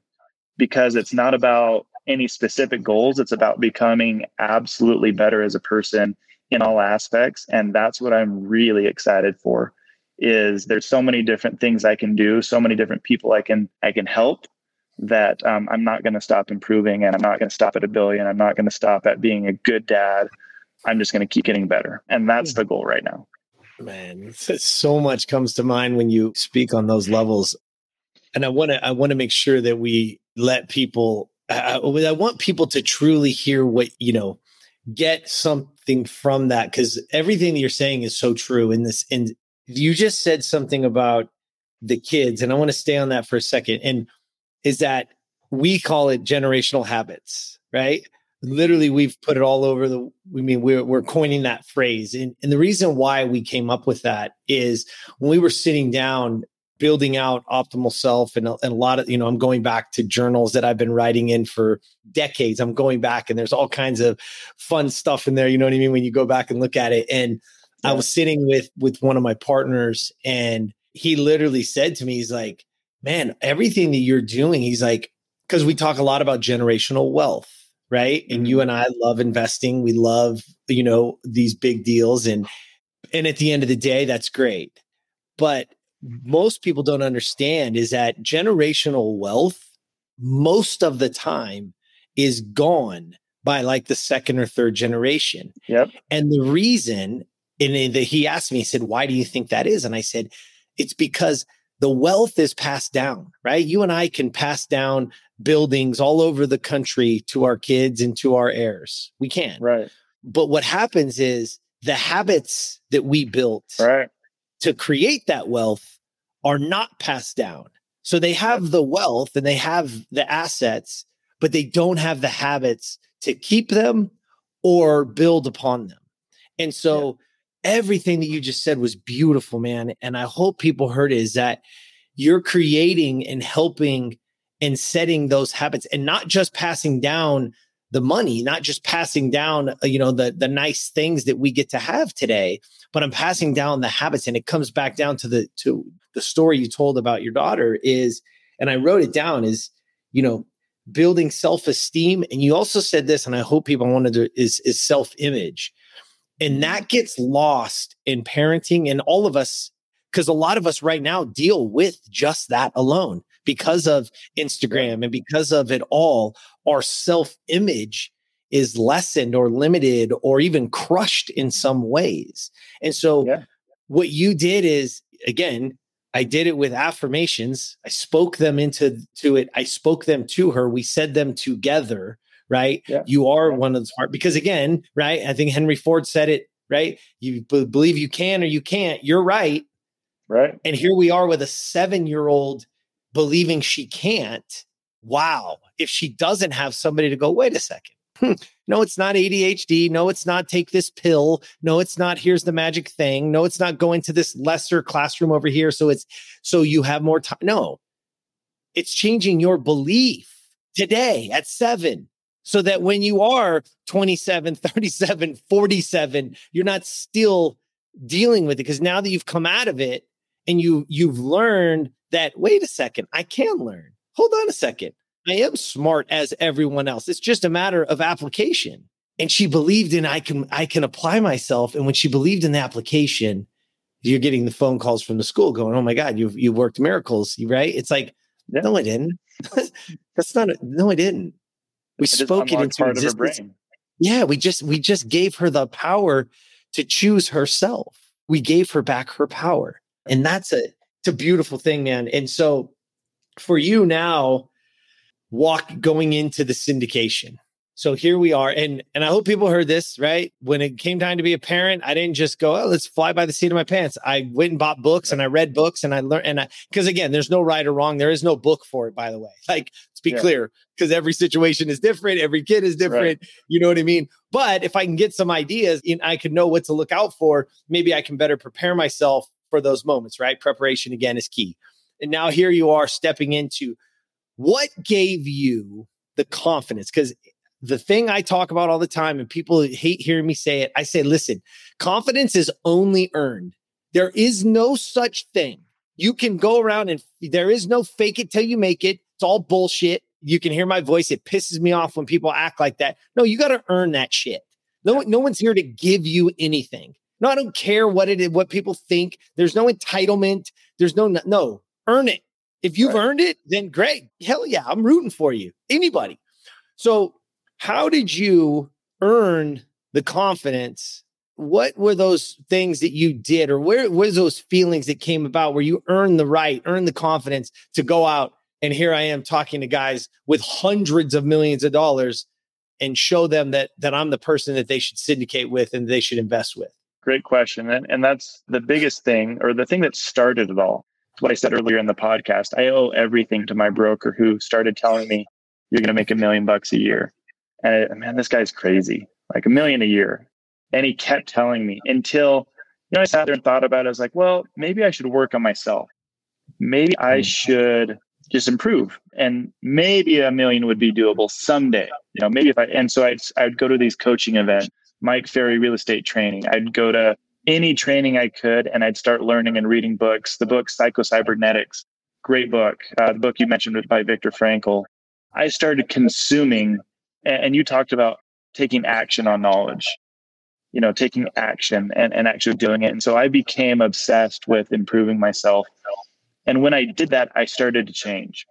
because it's not about any specific goals. It's about becoming absolutely better as a person in all aspects. And that's what I'm really excited for is there's so many different things I can do, so many different people I can I can help that um, I'm not going to stop improving, and I'm not going to stop at a billion. I'm not going to stop at being a good dad. I'm just going to keep getting better, and that's the goal right now. Man, so much comes to mind when you speak on those levels. and I want to I want to make sure that we let people I, I want people to truly hear what you know get something from that because everything that you're saying is so true in this and you just said something about the kids and i want to stay on that for a second and is that we call it generational habits right? Literally we've put it all over the we mean we're, we're coining that phrase and, and the reason why we came up with that is when we were sitting down building out optimal self and a, and a, lot of you know i'm going back to journals that i've been writing in for decades. I'm going back and there's all kinds of fun stuff in there you know what i mean when you go back and look at it. And yeah. i was sitting with with one of my partners and he literally said to me he's like man everything that you're doing he's like because we talk a lot about generational wealth right? And mm-hmm. you and i love investing. We love you know these big deals and and at the end of the day that's great. But most people don't understand is that generational wealth most of the time is gone by like the second or third generation. Yep. And the reason, and he asked me, he said, Why do you think that is? And I said, It's because the wealth is passed down, right? You and I can pass down buildings all over the country to our kids and to our heirs. We can. Right. But what happens is the habits that we built right to create that wealth are not passed down. So they have the wealth and they have the assets, but they don't have the habits to keep them or build upon them. And so yeah. everything that you just said was beautiful, man. And I hope people heard it is that you're creating and helping and setting those habits and not just passing down the money, not just passing down, uh, you know, the the nice things that we get to have today, but I'm passing down the habits. And it comes back down to the to the story you told about your daughter is, and I wrote it down is, you know, building self-esteem. And you also said this, and I hope people wanted to is is self-image. And that gets lost in parenting and all of us, because a lot of us right now deal with just that alone because of Instagram and because of it all, our self image is lessened or limited or even crushed in some ways. And so, yeah. what you did is, again, I did it with affirmations. I spoke them into to it. I spoke them to her. We said them together, right? Yeah. You are yeah. one of the smart because again, right? I think Henry Ford said it, right? You b- believe you can or you can't. You're right. Right. And here we are with a 7-year-old believing she can't. Wow. If she doesn't have somebody to go, wait a second. Hmm. No, it's not ADHD. No, it's not take this pill. No, it's not here's the magic thing. No, it's not going to this lesser classroom over here. So it's so you have more time. No, it's changing your belief today at seven so that when you are 27, 37, 47, you're not still dealing with it because now that you've come out of it and you you've learned that wait a second, I can learn. Hold on a second. I am smart as everyone else. It's just a matter of application. And she believed in I can I can apply myself. And when she believed in the application, you're getting the phone calls from the school going, "Oh my God, you've you worked miracles, right?" It's like, yeah. no, I didn't. That's not. A, no, I didn't. We spoke it into existence. Yeah, we just we just gave her the power to choose herself. We gave her back her power, and that's a it's a beautiful thing, man. And so for you now, walk going into the syndication. So here we are. And and I hope people heard this, right? When it came time to be a parent, I didn't just go, oh, let's fly by the seat of my pants. I went and bought books and I read books and I learned and I because again, there's no right or wrong. There is no book for it, by the way. Like, let's be yeah. clear, because every situation is different, every kid is different. Right. You know what I mean? But if I can get some ideas and I can know what to look out for, maybe I can better prepare myself for those moments, right? Preparation again is key. And now here you are stepping into what gave you the confidence? Because the thing I talk about all the time, and people hate hearing me say it, I say, listen, confidence is only earned. There is no such thing. You can go around and there is no fake it till you make it. It's all bullshit. You can hear my voice. It pisses me off when people act like that. No, you got to earn that shit. No, no one's here to give you anything. No, I don't care what it is, what people think. There's no entitlement. There's no, no, earn it. If you've right. earned it, then great. Hell yeah, I'm rooting for you. Anybody. So, how did you earn the confidence what were those things that you did or where was those feelings that came about where you earned the right earned the confidence to go out and here i am talking to guys with hundreds of millions of dollars and show them that that i'm the person that they should syndicate with and they should invest with great question and, and that's the biggest thing or the thing that started it all what i said earlier in the podcast i owe everything to my broker who started telling me you're going to make a million bucks a year and I, man this guy's crazy like a million a year and he kept telling me until, you know, I sat there and thought about it. I was like, well, maybe I should work on myself. Maybe I hmm. should just improve and maybe a million would be doable someday. You know, maybe if I, and so I'd, I'd go to these coaching events, Mike Ferry real estate training. I'd go to any training I could and I'd start learning and reading books. The book Psycho-Cybernetics, great book. Uh, the book you mentioned by Viktor Frankl. I started consuming, and you talked about taking action on knowledge you know, taking action and, and actually doing it. And so I became obsessed with improving myself. And when I did that, I started to change.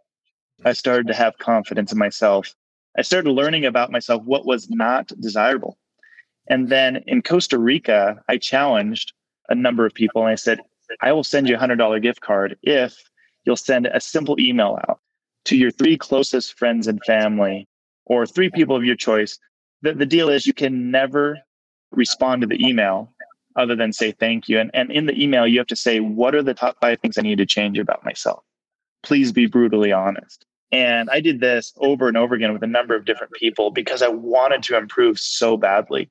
I started to have confidence in myself. I started learning about myself what was not desirable. And then in Costa Rica, I challenged a number of people and I said, I will send you a $100 gift card if you'll send a simple email out to your three closest friends and family or three people of your choice. The, the deal is you can never respond to the email other than say thank you. And, and in the email, you have to say, what are the top five things I need to change about myself? Please be brutally honest. And I did this over and over again with a number of different people because I wanted to improve so badly.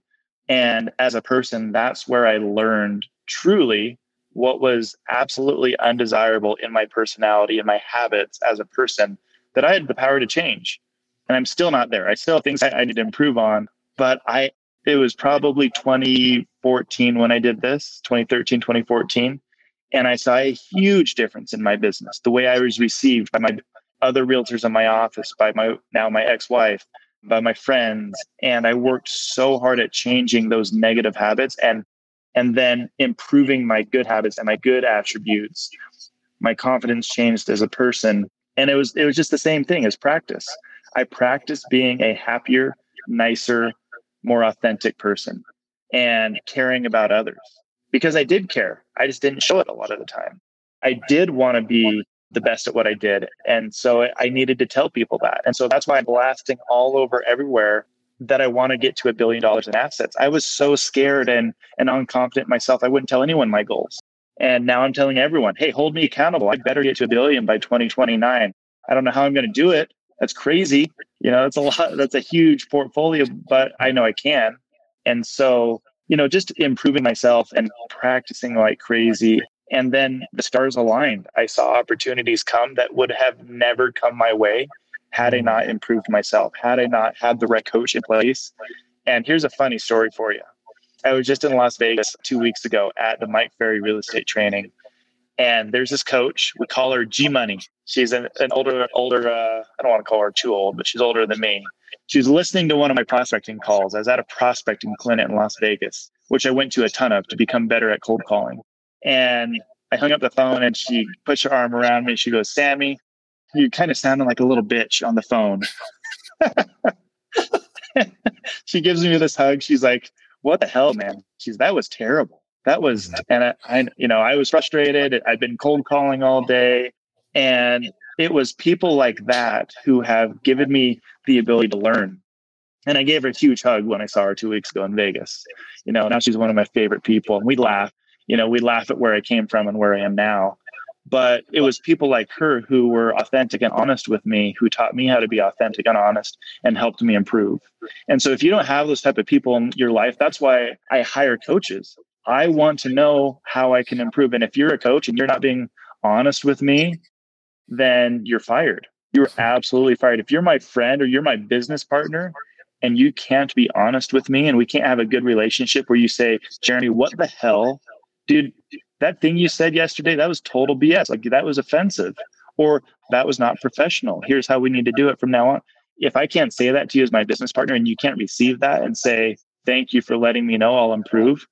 And as a person, that's where I learned truly what was absolutely undesirable in my personality and my habits as a person that I had the power to change. And I'm still not there. I still have things I need to improve on, but I it was probably 2014 when I did this, 2013, 2014. And I saw a huge difference in my business, the way I was received by my other realtors in my office, by my now my ex-wife, by my friends. And I worked so hard at changing those negative habits and and then improving my good habits and my good attributes. My confidence changed as a person. And it was it was just the same thing as practice. I practiced being a happier, nicer, more authentic person and caring about others because I did care. I just didn't show it a lot of the time. I did want to be the best at what I did. And so I needed to tell people that. And so that's why I'm blasting all over everywhere that I want to get to a billion dollars in assets. I was so scared and, and unconfident myself. I wouldn't tell anyone my goals. And now I'm telling everyone, hey, hold me accountable. I better get to a billion by 2029. I don't know how I'm going to do it, that's crazy. You know, that's a lot, that's a huge portfolio, but I know I can. And so, you know, just improving myself and practicing like crazy. And then the stars aligned. I saw opportunities come that would have never come my way had I not improved myself, had I not had the right coach in place. And here's a funny story for you. I was just in Las Vegas two weeks ago at the Mike Ferry real estate training. And there's this coach, we call her G Money she's an, an older older uh, i don't want to call her too old but she's older than me she was listening to one of my prospecting calls i was at a prospecting clinic in las vegas which i went to a ton of to become better at cold calling and i hung up the phone and she puts her arm around me she goes sammy you kind of sounding like a little bitch on the phone. She gives me this hug. She's like what the hell man? She's that was terrible. That was and I, I you know i was frustrated. I'd been cold calling all day. And it was people like that who have given me the ability to learn. And I gave her a huge hug when I saw her two weeks ago in Vegas. You know, now she's one of my favorite people. And we laugh, you know, we laugh at where I came from and where I am now. But it was people like her who were authentic and honest with me, who taught me how to be authentic and honest and helped me improve. And so if you don't have those type of people in your life, that's why I hire coaches. I want to know how I can improve. And if you're a coach and you're not being honest with me then you're fired. You're absolutely fired. If you're my friend or you're my business partner and you can't be honest with me and we can't have a good relationship where you say, Jeremy, what the hell? Dude, that thing you said yesterday, that was total BS. Like that was offensive or that was not professional. Here's how we need to do it from now on. If I can't say that to you as my business partner and you can't receive that and say, thank you for letting me know I'll improve,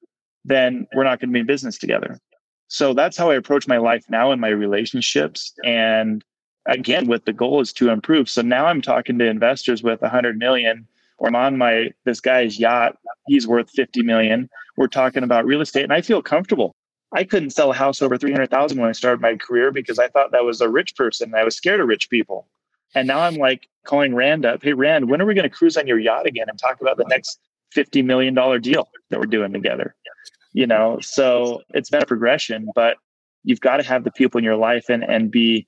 then we're not going to be in business together. So that's how I approach my life now in my relationships. And again, with the goal is to improve. So now I'm talking to investors with 100 million or I'm on my this guy's yacht. He's worth 50 million. We're talking about real estate and I feel comfortable. I couldn't sell a house over 300,000 when I started my career because I thought that was a rich person. I was scared of rich people. And now I'm like calling Rand up, hey, Rand, when are we going to cruise on your yacht again and talk about the next $50 million deal that we're doing together? You know, so it's been a progression, but you've got to have the people in your life and, and be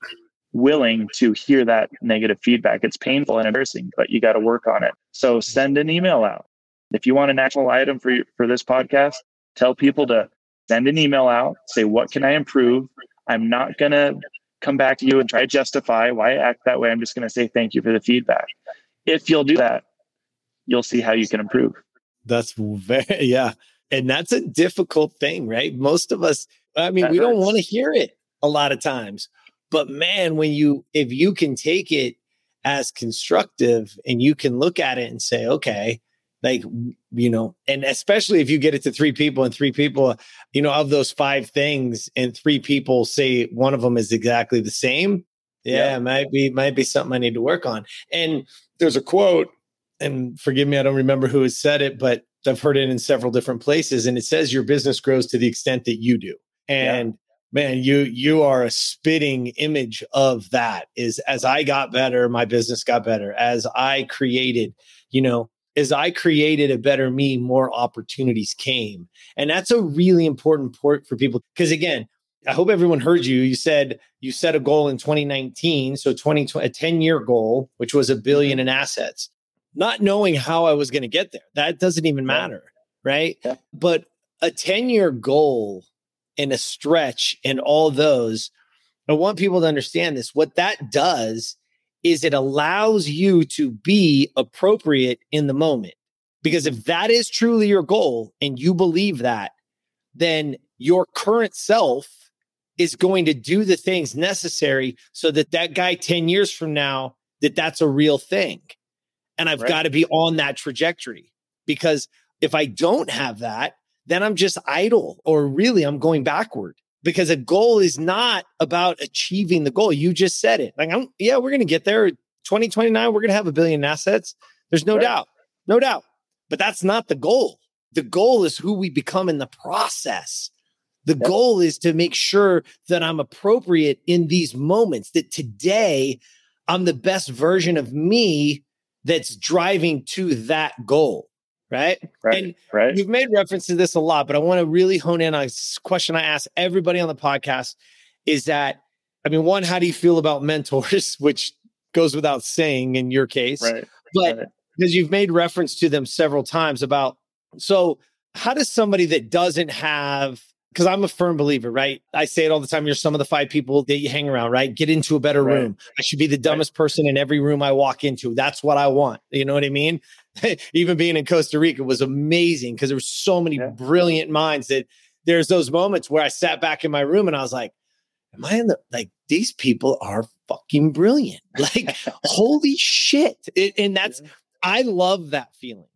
willing to hear that negative feedback. It's painful and embarrassing, but you got to work on it. So send an email out. If you want an actual item for, for this podcast, tell people to send an email out, say, what can I improve? I'm not going to come back to you and try to justify why I act that way. I'm just going to say thank you for the feedback. If you'll do that, you'll see how you can improve. That's very, yeah. And that's a difficult thing, right? Most of us, I mean, that we hurts. don't want to hear it a lot of times. But man, when you, if you can take it as constructive and you can look at it and say, okay, like you know and especially if you get it to three people and three people you know of those five things and three people say one of them is exactly the same yeah, yeah. might be might be something i need to work on and there's a quote and forgive me i don't remember who has said it but i've heard it in several different places and it says your business grows to the extent that you do and. Man you you are a spitting image of that is as i got better my business got better as i created you know as I created a better me, more opportunities came. And that's a really important point for people. Because again, I hope everyone heard you. You said you set a goal in 2019, so 20, a 10 year goal, which was a billion mm-hmm. in assets, not knowing how I was going to get there. That doesn't even matter, right? Yeah. But a 10 year goal and a stretch and all those, I want people to understand this. What that does is it allows you to be appropriate in the moment. Because if that is truly your goal and you believe that, then your current self is going to do the things necessary so that that guy 10 years from now that that's a real thing. And I've right. got to be on that trajectory because if I don't have that, then I'm just idle or really I'm going backward because a goal is not about achieving the goal. You just said it. Like, I'm, yeah, we're going to get there. 2029, we're going to have a billion assets. There's no right. doubt. No doubt. But that's not the goal. The goal is who we become in the process. The yep. goal is to make sure that I'm appropriate in these moments, that today I'm the best version of me that's driving to that goal right? Right. And right. you've made reference to this a lot, but I want to really hone in on this question I ask everybody on the podcast is that, I mean, one, how do you feel about mentors, which goes without saying in your case, right. but right. because you've made reference to them several times about, so how does somebody that doesn't have because I'm a firm believer, right? I say it all the time. You're sum of the five people that you hang around, right? Get into a better right. room. I should be the dumbest right. person in every room I walk into. That's what I want. You know what I mean? even being in Costa Rica was amazing because there were so many yeah. brilliant minds that there's those moments where I sat back in my room and I was like, Am I in the like these people are fucking brilliant? Like, holy shit. It, and that's, yeah. I love that feeling.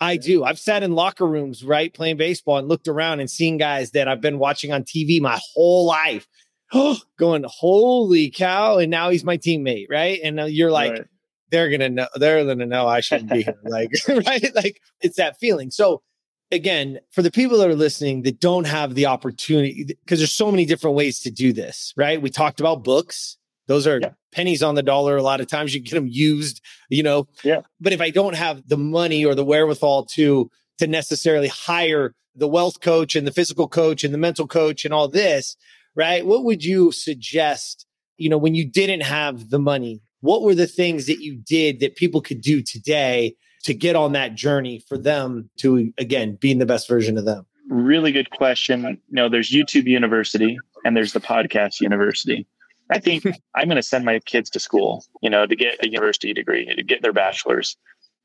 I do. I've sat in locker rooms, right, playing baseball and looked around and seen guys that I've been watching on TV my whole life. going, holy cow. And now he's my teammate, right? And you're like, right they're gonna know they're gonna know I shouldn't be here. Like, right? Like it's that feeling. So again, for the people that are listening that don't have the opportunity, because there's so many different ways to do this, right? We talked about books. Those are yeah. pennies on the dollar. A lot of times you get them used, you know. Yeah. But if I don't have the money or the wherewithal to to necessarily hire the wealth coach and the physical coach and the mental coach and all this, right? What would you suggest, you know, when you didn't have the money what were the things that you did that people could do today to get on that journey for them to again being the best version of them really good question you know there's youtube university and there's the podcast university i think i'm going to send my kids to school you know to get a university degree to get their bachelor's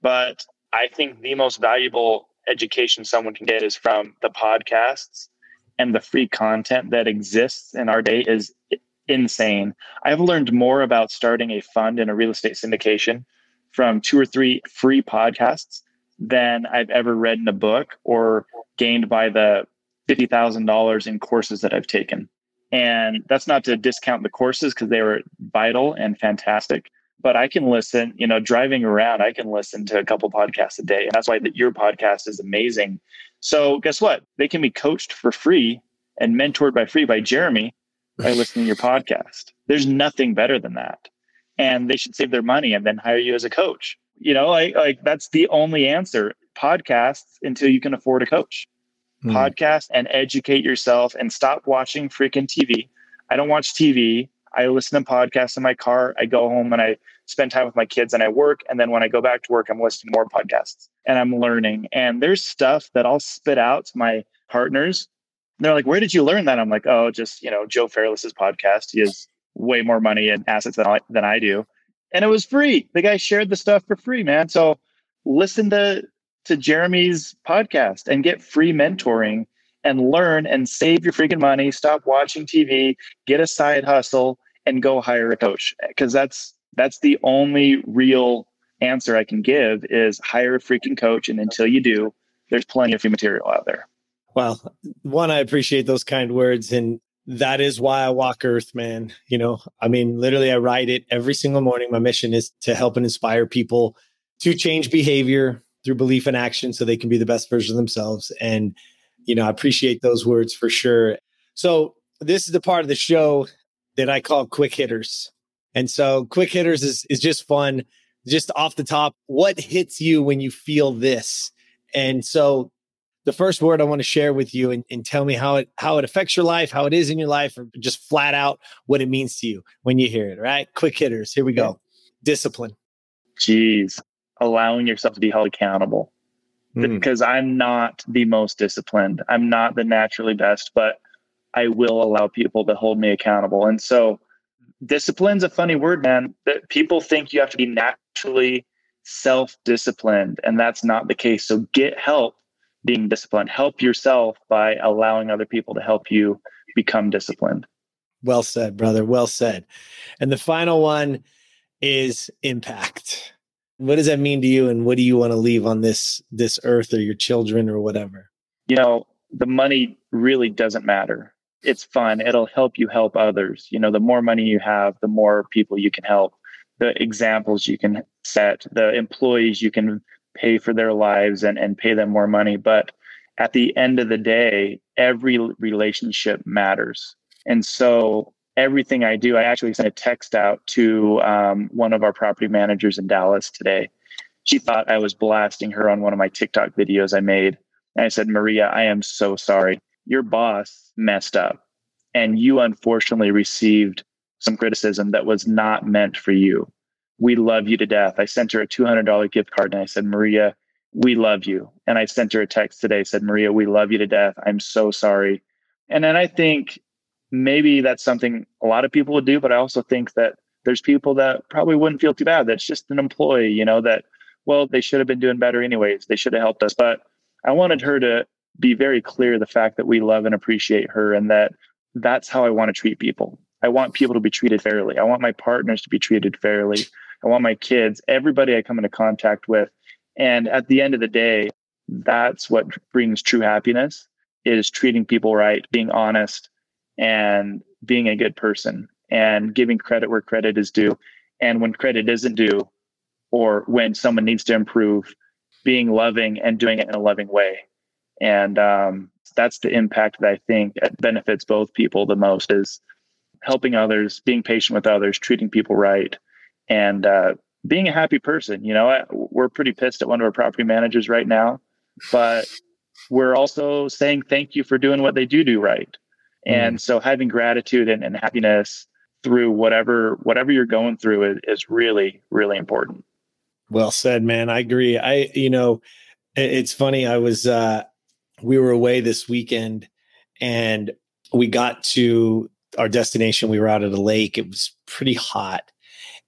but i think the most valuable education someone can get is from the podcasts and the free content that exists in our day is insane. I've learned more about starting a fund in a real estate syndication from two or three free podcasts than I've ever read in a book or gained by the $50,000 in courses that I've taken. And that's not to discount the courses because they were vital and fantastic. but I can listen, you know, driving around, I can listen to a couple podcasts a day. And that's why the, your podcast is amazing. So guess what? They can be coached for free and mentored by free by Jeremy by listening to your podcast. There's nothing better than that. And they should save their money and then hire you as a coach. You know, like, like that's the only answer. Podcasts until you can afford a coach. Mm. Podcast and educate yourself and stop watching freaking TV. I don't watch TV. I listen to podcasts in my car. I go home and I spend time with my kids and I work. And then when I go back to work, I'm listening to more podcasts and I'm learning. And there's stuff that I'll spit out to my partners. they're like, Where did you learn that? I'm like, Oh, just, you know, Joe Fairless's podcast. He has way more money and assets than I, than I do. And it was free. The guy shared the stuff for free, man. So listen to to Jeremy's podcast and get free mentoring and learn and save your freaking money. Stop watching TV, get a side hustle, and go hire a coach because that's that's the only real answer I can give is hire a freaking coach. And until you do, there's plenty of free material out there. Well, one, I appreciate those kind words. And that is why I walk Earth, man. You know, I mean, literally, I ride it every single morning. My mission is to help and inspire people to change behavior through belief and action so they can be the best version of themselves. And, you know, I appreciate those words for sure. So, this is the part of the show that I call quick hitters. And so quick hitters is is just fun. Just off the top, what hits you when you feel this? And so the first word I want to share with you and, and tell me how it how it affects your life, how it is in your life, or just flat out what it means to you when you hear it. Right? Quick hitters. Here we go. Discipline. Jeez. Allowing yourself to be held accountable. Mm. Because I'm not the most disciplined. I'm not the naturally best, but I will allow people to hold me accountable. And so discipline's a funny word, man. That people think you have to be naturally self-disciplined, and that's not the case. So get help being disciplined. Help yourself by allowing other people to help you become disciplined. Well said, brother. Well said. And the final one is impact. What does that mean to you and what do you want to leave on this this earth or your children or whatever? You know, the money really doesn't matter it's fun. It'll help you help others. You know, the more money you have, the more people you can help, the examples you can set, the employees you can pay for their lives and, and pay them more money. But at the end of the day, every relationship matters. And so everything I do, I actually sent a text out to um, one of our property managers in Dallas today. She thought I was blasting her on one of my TikTok videos I made. And I said, Maria, I am so sorry your boss messed up and you unfortunately received some criticism that was not meant for you. We love you to death. I sent her a $200 gift card and I said, Maria, we love you. And I sent her a text today, said, Maria, we love you to death. I'm so sorry. And then I think maybe that's something a lot of people would do, but I also think that there's people that probably wouldn't feel too bad. That's just an employee, you know, that, well, they should have been doing better anyways. They should have helped us. But I wanted her to be very clear the fact that we love and appreciate her and that that's how I want to treat people. I want people to be treated fairly. I want my partners to be treated fairly. I want my kids, everybody I come into contact with. And at the end of the day, that's what brings true happiness is treating people right, being honest and being a good person and giving credit where credit is due. And when credit isn't due or when someone needs to improve, being loving and doing it in a loving way and um, that's the impact that I think benefits both people the most is helping others, being patient with others, treating people right, and uh, being a happy person. You know, we're pretty pissed at one of our property managers right now, but we're also saying thank you for doing what they do do right. And mm. so having gratitude and, and, happiness through whatever whatever you're going through is, is really, really important. Well said, man. I agree. I, you know, it's funny. I was uh we were away this weekend and we got to our destination. We were out at a lake. It was pretty hot.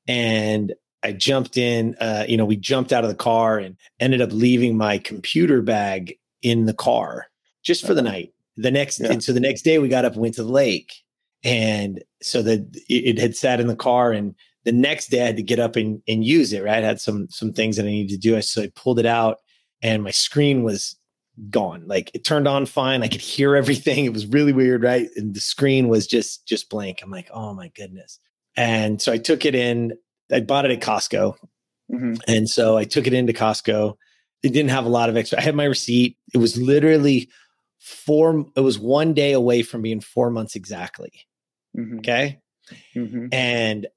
And I jumped in, uh, you know, we jumped out of the car and ended up leaving my computer bag in the car just for the uh-huh. night. The next, yeah. and so the next day we got up and went to the lake. And so that it, it had sat in the car and the next day I had to get up and, and use it, right? I had some, some things that I needed to do. So I pulled it out and my screen was gone. Like it turned on fine. I could hear everything. It was really weird, right? And the screen was just just blank. I'm like, oh my goodness. And so I took it in I bought it at Costco. Mm-hmm. And so I took it into Costco. It didn't have a lot of extra. I had my receipt. It was literally four, it was one day away from being four months exactly. Mm-hmm. Okay. Mm-hmm. And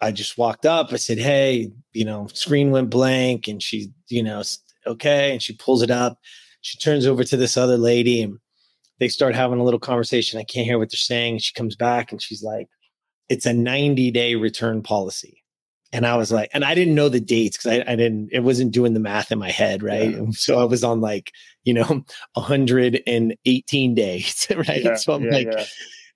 I just walked up. I said, Hey, you know, screen went blank. And she, you know, okay. And she pulls it up. She turns over to this other lady and they start having a little conversation. I can't hear what they're saying. She comes back and she's like, It's a 90 day return policy. And I was like, and I didn't know the dates because I, I, didn't, it wasn't doing the math in my head. Right. Yeah. So I was on like, you know, 118 days. Right. Yeah, so I'm yeah, like,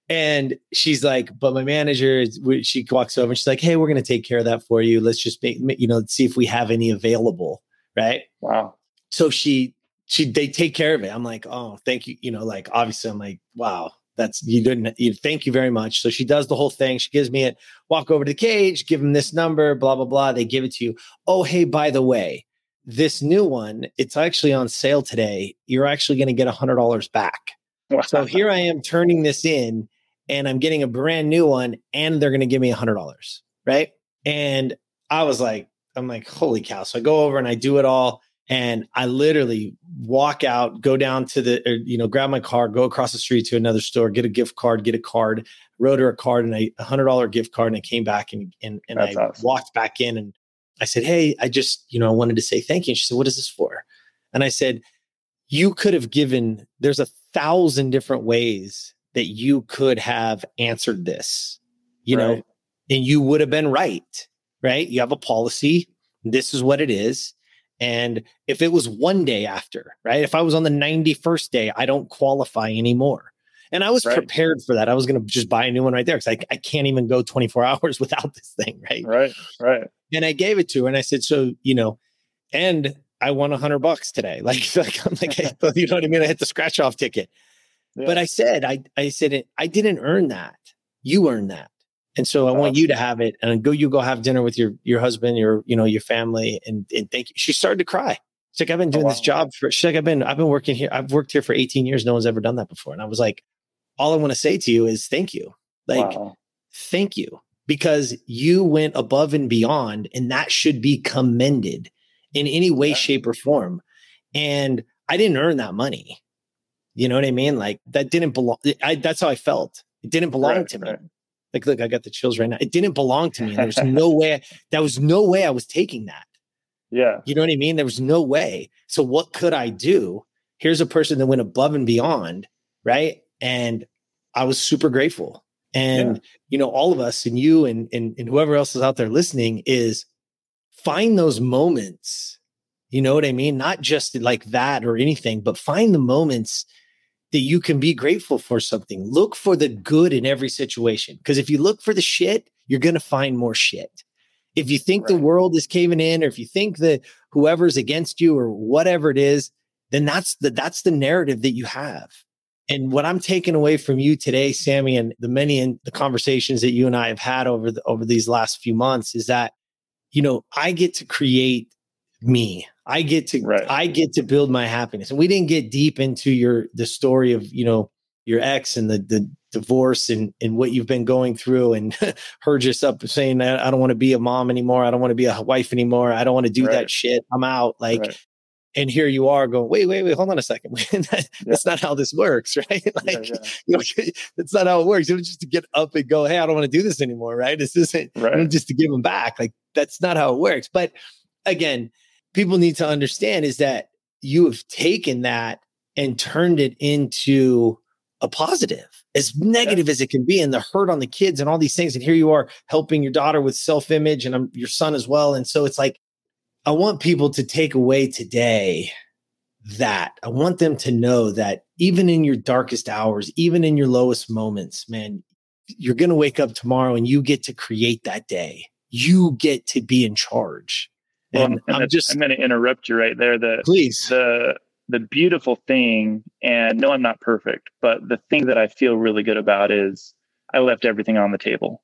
and she's like, but my manager, she walks over and she's like, hey, we're going to take care of that for you. Let's just make, you know, see if we have any available. Right. Wow. So she, she, they take care of it. I'm like, oh, thank you. You know, like obviously I'm like, wow, that's you didn't you thank you very much so she does the whole thing she gives me it walk over to the cage give them this number blah blah blah they give it to you oh hey by the way this new one it's actually on sale today you're actually going to get a hundred dollars back wow. so here i am turning this in and I'm getting a brand new one and they're going to give me a hundred dollars. Right. And I was like, I'm like, holy cow. So I go over and I do it all. And I literally walk out, go down to the, or, you know, grab my car, go across the street to another store, get a gift card, get a card, wrote her a card and a hundred dollar gift card. And I came back and, and, and I awesome. walked back in and I said, Hey, I just, you know, I wanted to say thank you. And she said, what is this for? And I said, you could have given, there's a thousand different ways that you could have answered this, you right. know, and you would have been right, right? You have a policy. This is what it is. And if it was one day after, right? If I was on the 91st day, I don't qualify anymore. And I was right. prepared for that. I was going to just buy a new one right there because I, I can't even go 24 hours without this thing, right? Right, right. And I gave it to her and I said, so, you know, and I won a hundred bucks today. Like, like I'm like, you know what I mean? I hit the scratch off ticket. But I said, I, I said, I didn't earn that. You earned that. And so I want you to have it and go, you go have dinner with your, your husband, your, you know, your family and, and thank you. She started to cry. She's like, I've been oh, doing oh, wow. this job for, she's like, I've been, I've been working here. I've worked here for 18 years. No one's ever done that before. And I was like, all I want to say to you is thank you. Like, wow. thank you because you went above and beyond and that should be commended in any way, yeah. shape or form. And I didn't earn that money. You know what I mean? Like that didn't belong. I, that's how I felt. It didn't belong right, to me. Right. Like, look, I got the chills right now. It didn't belong to me. And there's no way, that was no way I was taking that. Yeah. You know what I mean? There was no way. So what could I do? Here's a person that went above and beyond. Right. And I was super grateful. And, yeah. you know, all of us and you and, and, and whoever else is out there listening is find those moments. You know what I mean? Not just like that or anything, but find the moments that you can be grateful for something. Look for the good in every situation. Because if you look for the shit, you're going to find more shit. If you think right. the world is caving in, or if you think that whoever's against you or whatever it is, then that's the that's the narrative that you have. And what I'm taking away from you today, Sammy, and the many and the conversations that you and I have had over the, over these last few months is that, you know, I get to create me. I get to right. I get to build my happiness. And we didn't get deep into your the story of, you know, your ex and the the divorce and and what you've been going through and her just up saying I don't want to be a mom anymore. I don't want to be a wife anymore. I don't want to do right. that shit. I'm out. Like right. and here you are going, wait, wait, wait, hold on a second. that, yeah. That's not how this works, right? like, yeah, yeah. you know, that's not how it works. It was just to get up and go, hey, I don't want to do this anymore, right? This isn't right. just to give them back. Like that's not how it works. But again, people need to understand is that you have taken that and turned it into a positive, as negative yeah. as it can be, and the hurt on the kids and all these things. And here you are helping your daughter with self image and um, your son as well. And so it's like, I want people to take away today that I want them to know that even in your darkest hours, even in your lowest moments, man, you're going to wake up tomorrow and you get to create that day. You get to be in charge. And, well, I'm just I'm going to interrupt you right there. The please the the beautiful thing, and no, I'm not perfect, but the thing that I feel really good about is I left everything on the table.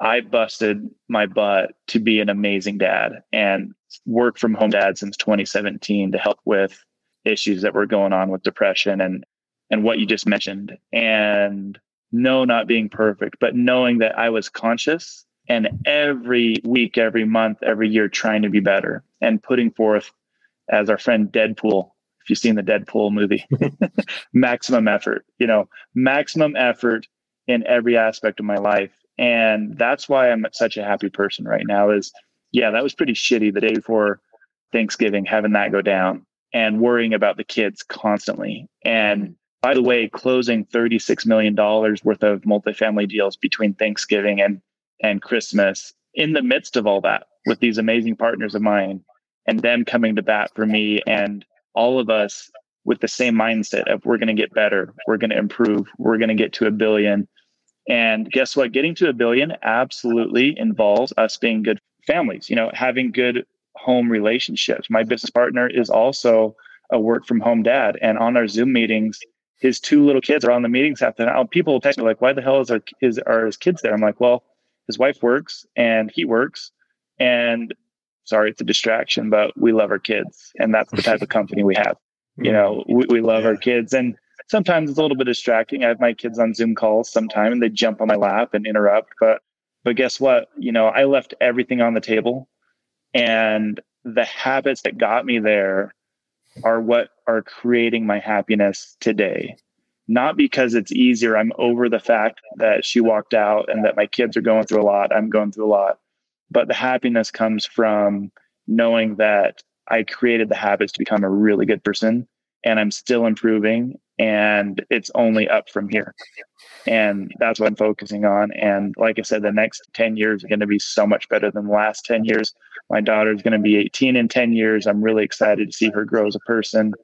I busted my butt to be an amazing dad and work from home dad since 2017 to help with issues that were going on with depression and and what you just mentioned. And no, not being perfect, but knowing that I was conscious and every week, every month, every year trying to be better and putting forth, as our friend Deadpool, if you've seen the Deadpool movie, maximum effort, you know, maximum effort in every aspect of my life. And that's why I'm such a happy person right now is, yeah, that was pretty shitty the day before Thanksgiving, having that go down and worrying about the kids constantly. And mm-hmm. by the way, closing $36 million worth of multifamily deals between Thanksgiving and, and Christmas in the midst of all that with these amazing partners of mine and them coming to bat for me and all of us with the same mindset of we're going to get better, we're going to improve, we're going to get to a billion. And guess what? Getting to a billion absolutely involves us being good families, you know, having good home relationships. My business partner is also a work from home dad. And on our Zoom meetings, his two little kids are on the meetings after that. People text me like, why the hell is our, his, are his kids there? I'm like, well, his wife works and he works. And sorry, it's a distraction, but we love our kids. And that's the type of company we have. You know, we, we love yeah. our kids. And sometimes it's a little bit distracting. I have my kids on Zoom calls sometimes and they jump on my lap and interrupt. But but guess what? You know, I left everything on the table and the habits that got me there are what are creating my happiness today. Not because it's easier. I'm over the fact that she walked out and that my kids are going through a lot. I'm going through a lot. But the happiness comes from knowing that I created the habits to become a really good person and I'm still improving and it's only up from here. And that's what I'm focusing on. And like I said, the next 10 years are going to be so much better than the last 10 years. My daughter is going to be 18 in 10 years. I'm really excited to see her grow as a person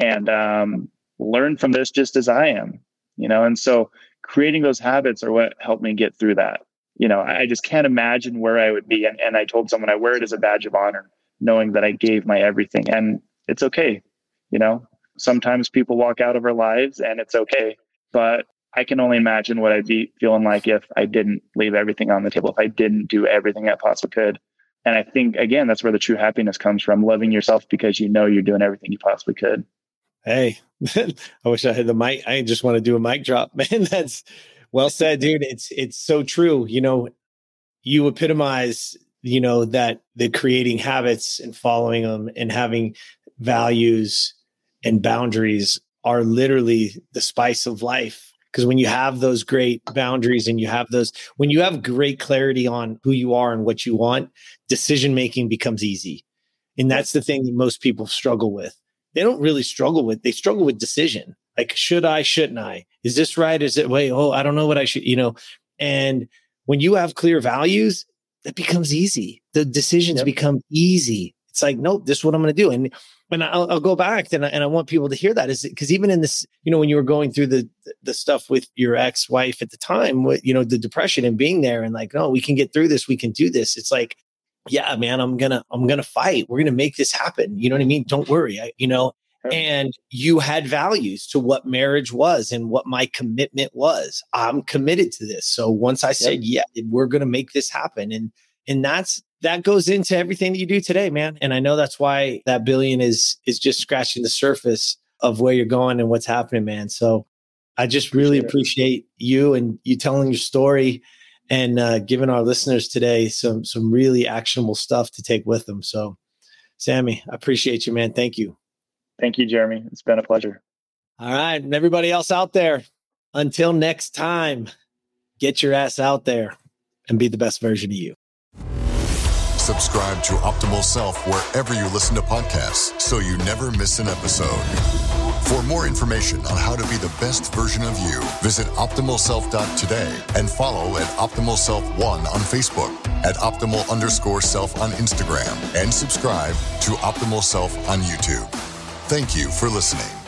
and um, learn from this just as I am, you know. And so creating those habits are what helped me get through that. You know, I just can't imagine where I would be. And, and I told someone I wear it as a badge of honor, knowing that I gave my everything. And it's okay. You know, sometimes people walk out of our lives and it's okay. But I can only imagine what I'd be feeling like if I didn't leave everything on the table, if I didn't do everything I possibly could. And I think, again, that's where the true happiness comes from loving yourself because you know you're doing everything you possibly could. Hey, I wish I had the mic. I just want to do a mic drop, man. That's well said, dude. It's it's so true. You know, you epitomize, you know, that the creating habits and following them and having values and boundaries are literally the spice of life. Because when you have those great boundaries and you have those, when you have great clarity on who you are and what you want, decision making becomes easy. And that's the thing that most people struggle with they don't really struggle with they struggle with decision. Like should i shouldn't i? Is this right? Is it wait oh i don't know what i should you know? And when you have clear values that becomes easy. The decisions yep. become easy. It's like nope this is what i'm going to do. And and I'll, I'll, go back and I, and I want people to hear that. Is because even in this you know when you were going through the the stuff with your ex-wife at the time with you know the depression and being there and like no we can get through this we can do this. It's like yeah, man, I'm gonna, I'm gonna fight. We're gonna make this happen. You know what I mean? Don't worry. I, you know, and you had values to what marriage was and what my commitment was. I'm committed to this. So once I said, yeah, we're gonna make this happen. And and that's that goes into everything that you do today, man. And I know that's why that billion is is just scratching the surface of where you're going and what's happening, man. So I just really appreciate you and you telling your story and uh, giving our listeners today some some really actionable stuff to take with them. So, Sammy, I appreciate you, man. Thank you. Thank you, Jeremy. It's been a pleasure. All right, and everybody else out there, until next time, get your ass out there and be the best version of you. Subscribe to Optimal Self wherever you listen to podcasts so you never miss an episode. For more information on how to be the best version of you, visit optimalself.today and follow at optimalself1 on Facebook, at Optimal underscore Self on Instagram, and subscribe to Optimal Self on YouTube. Thank you for listening.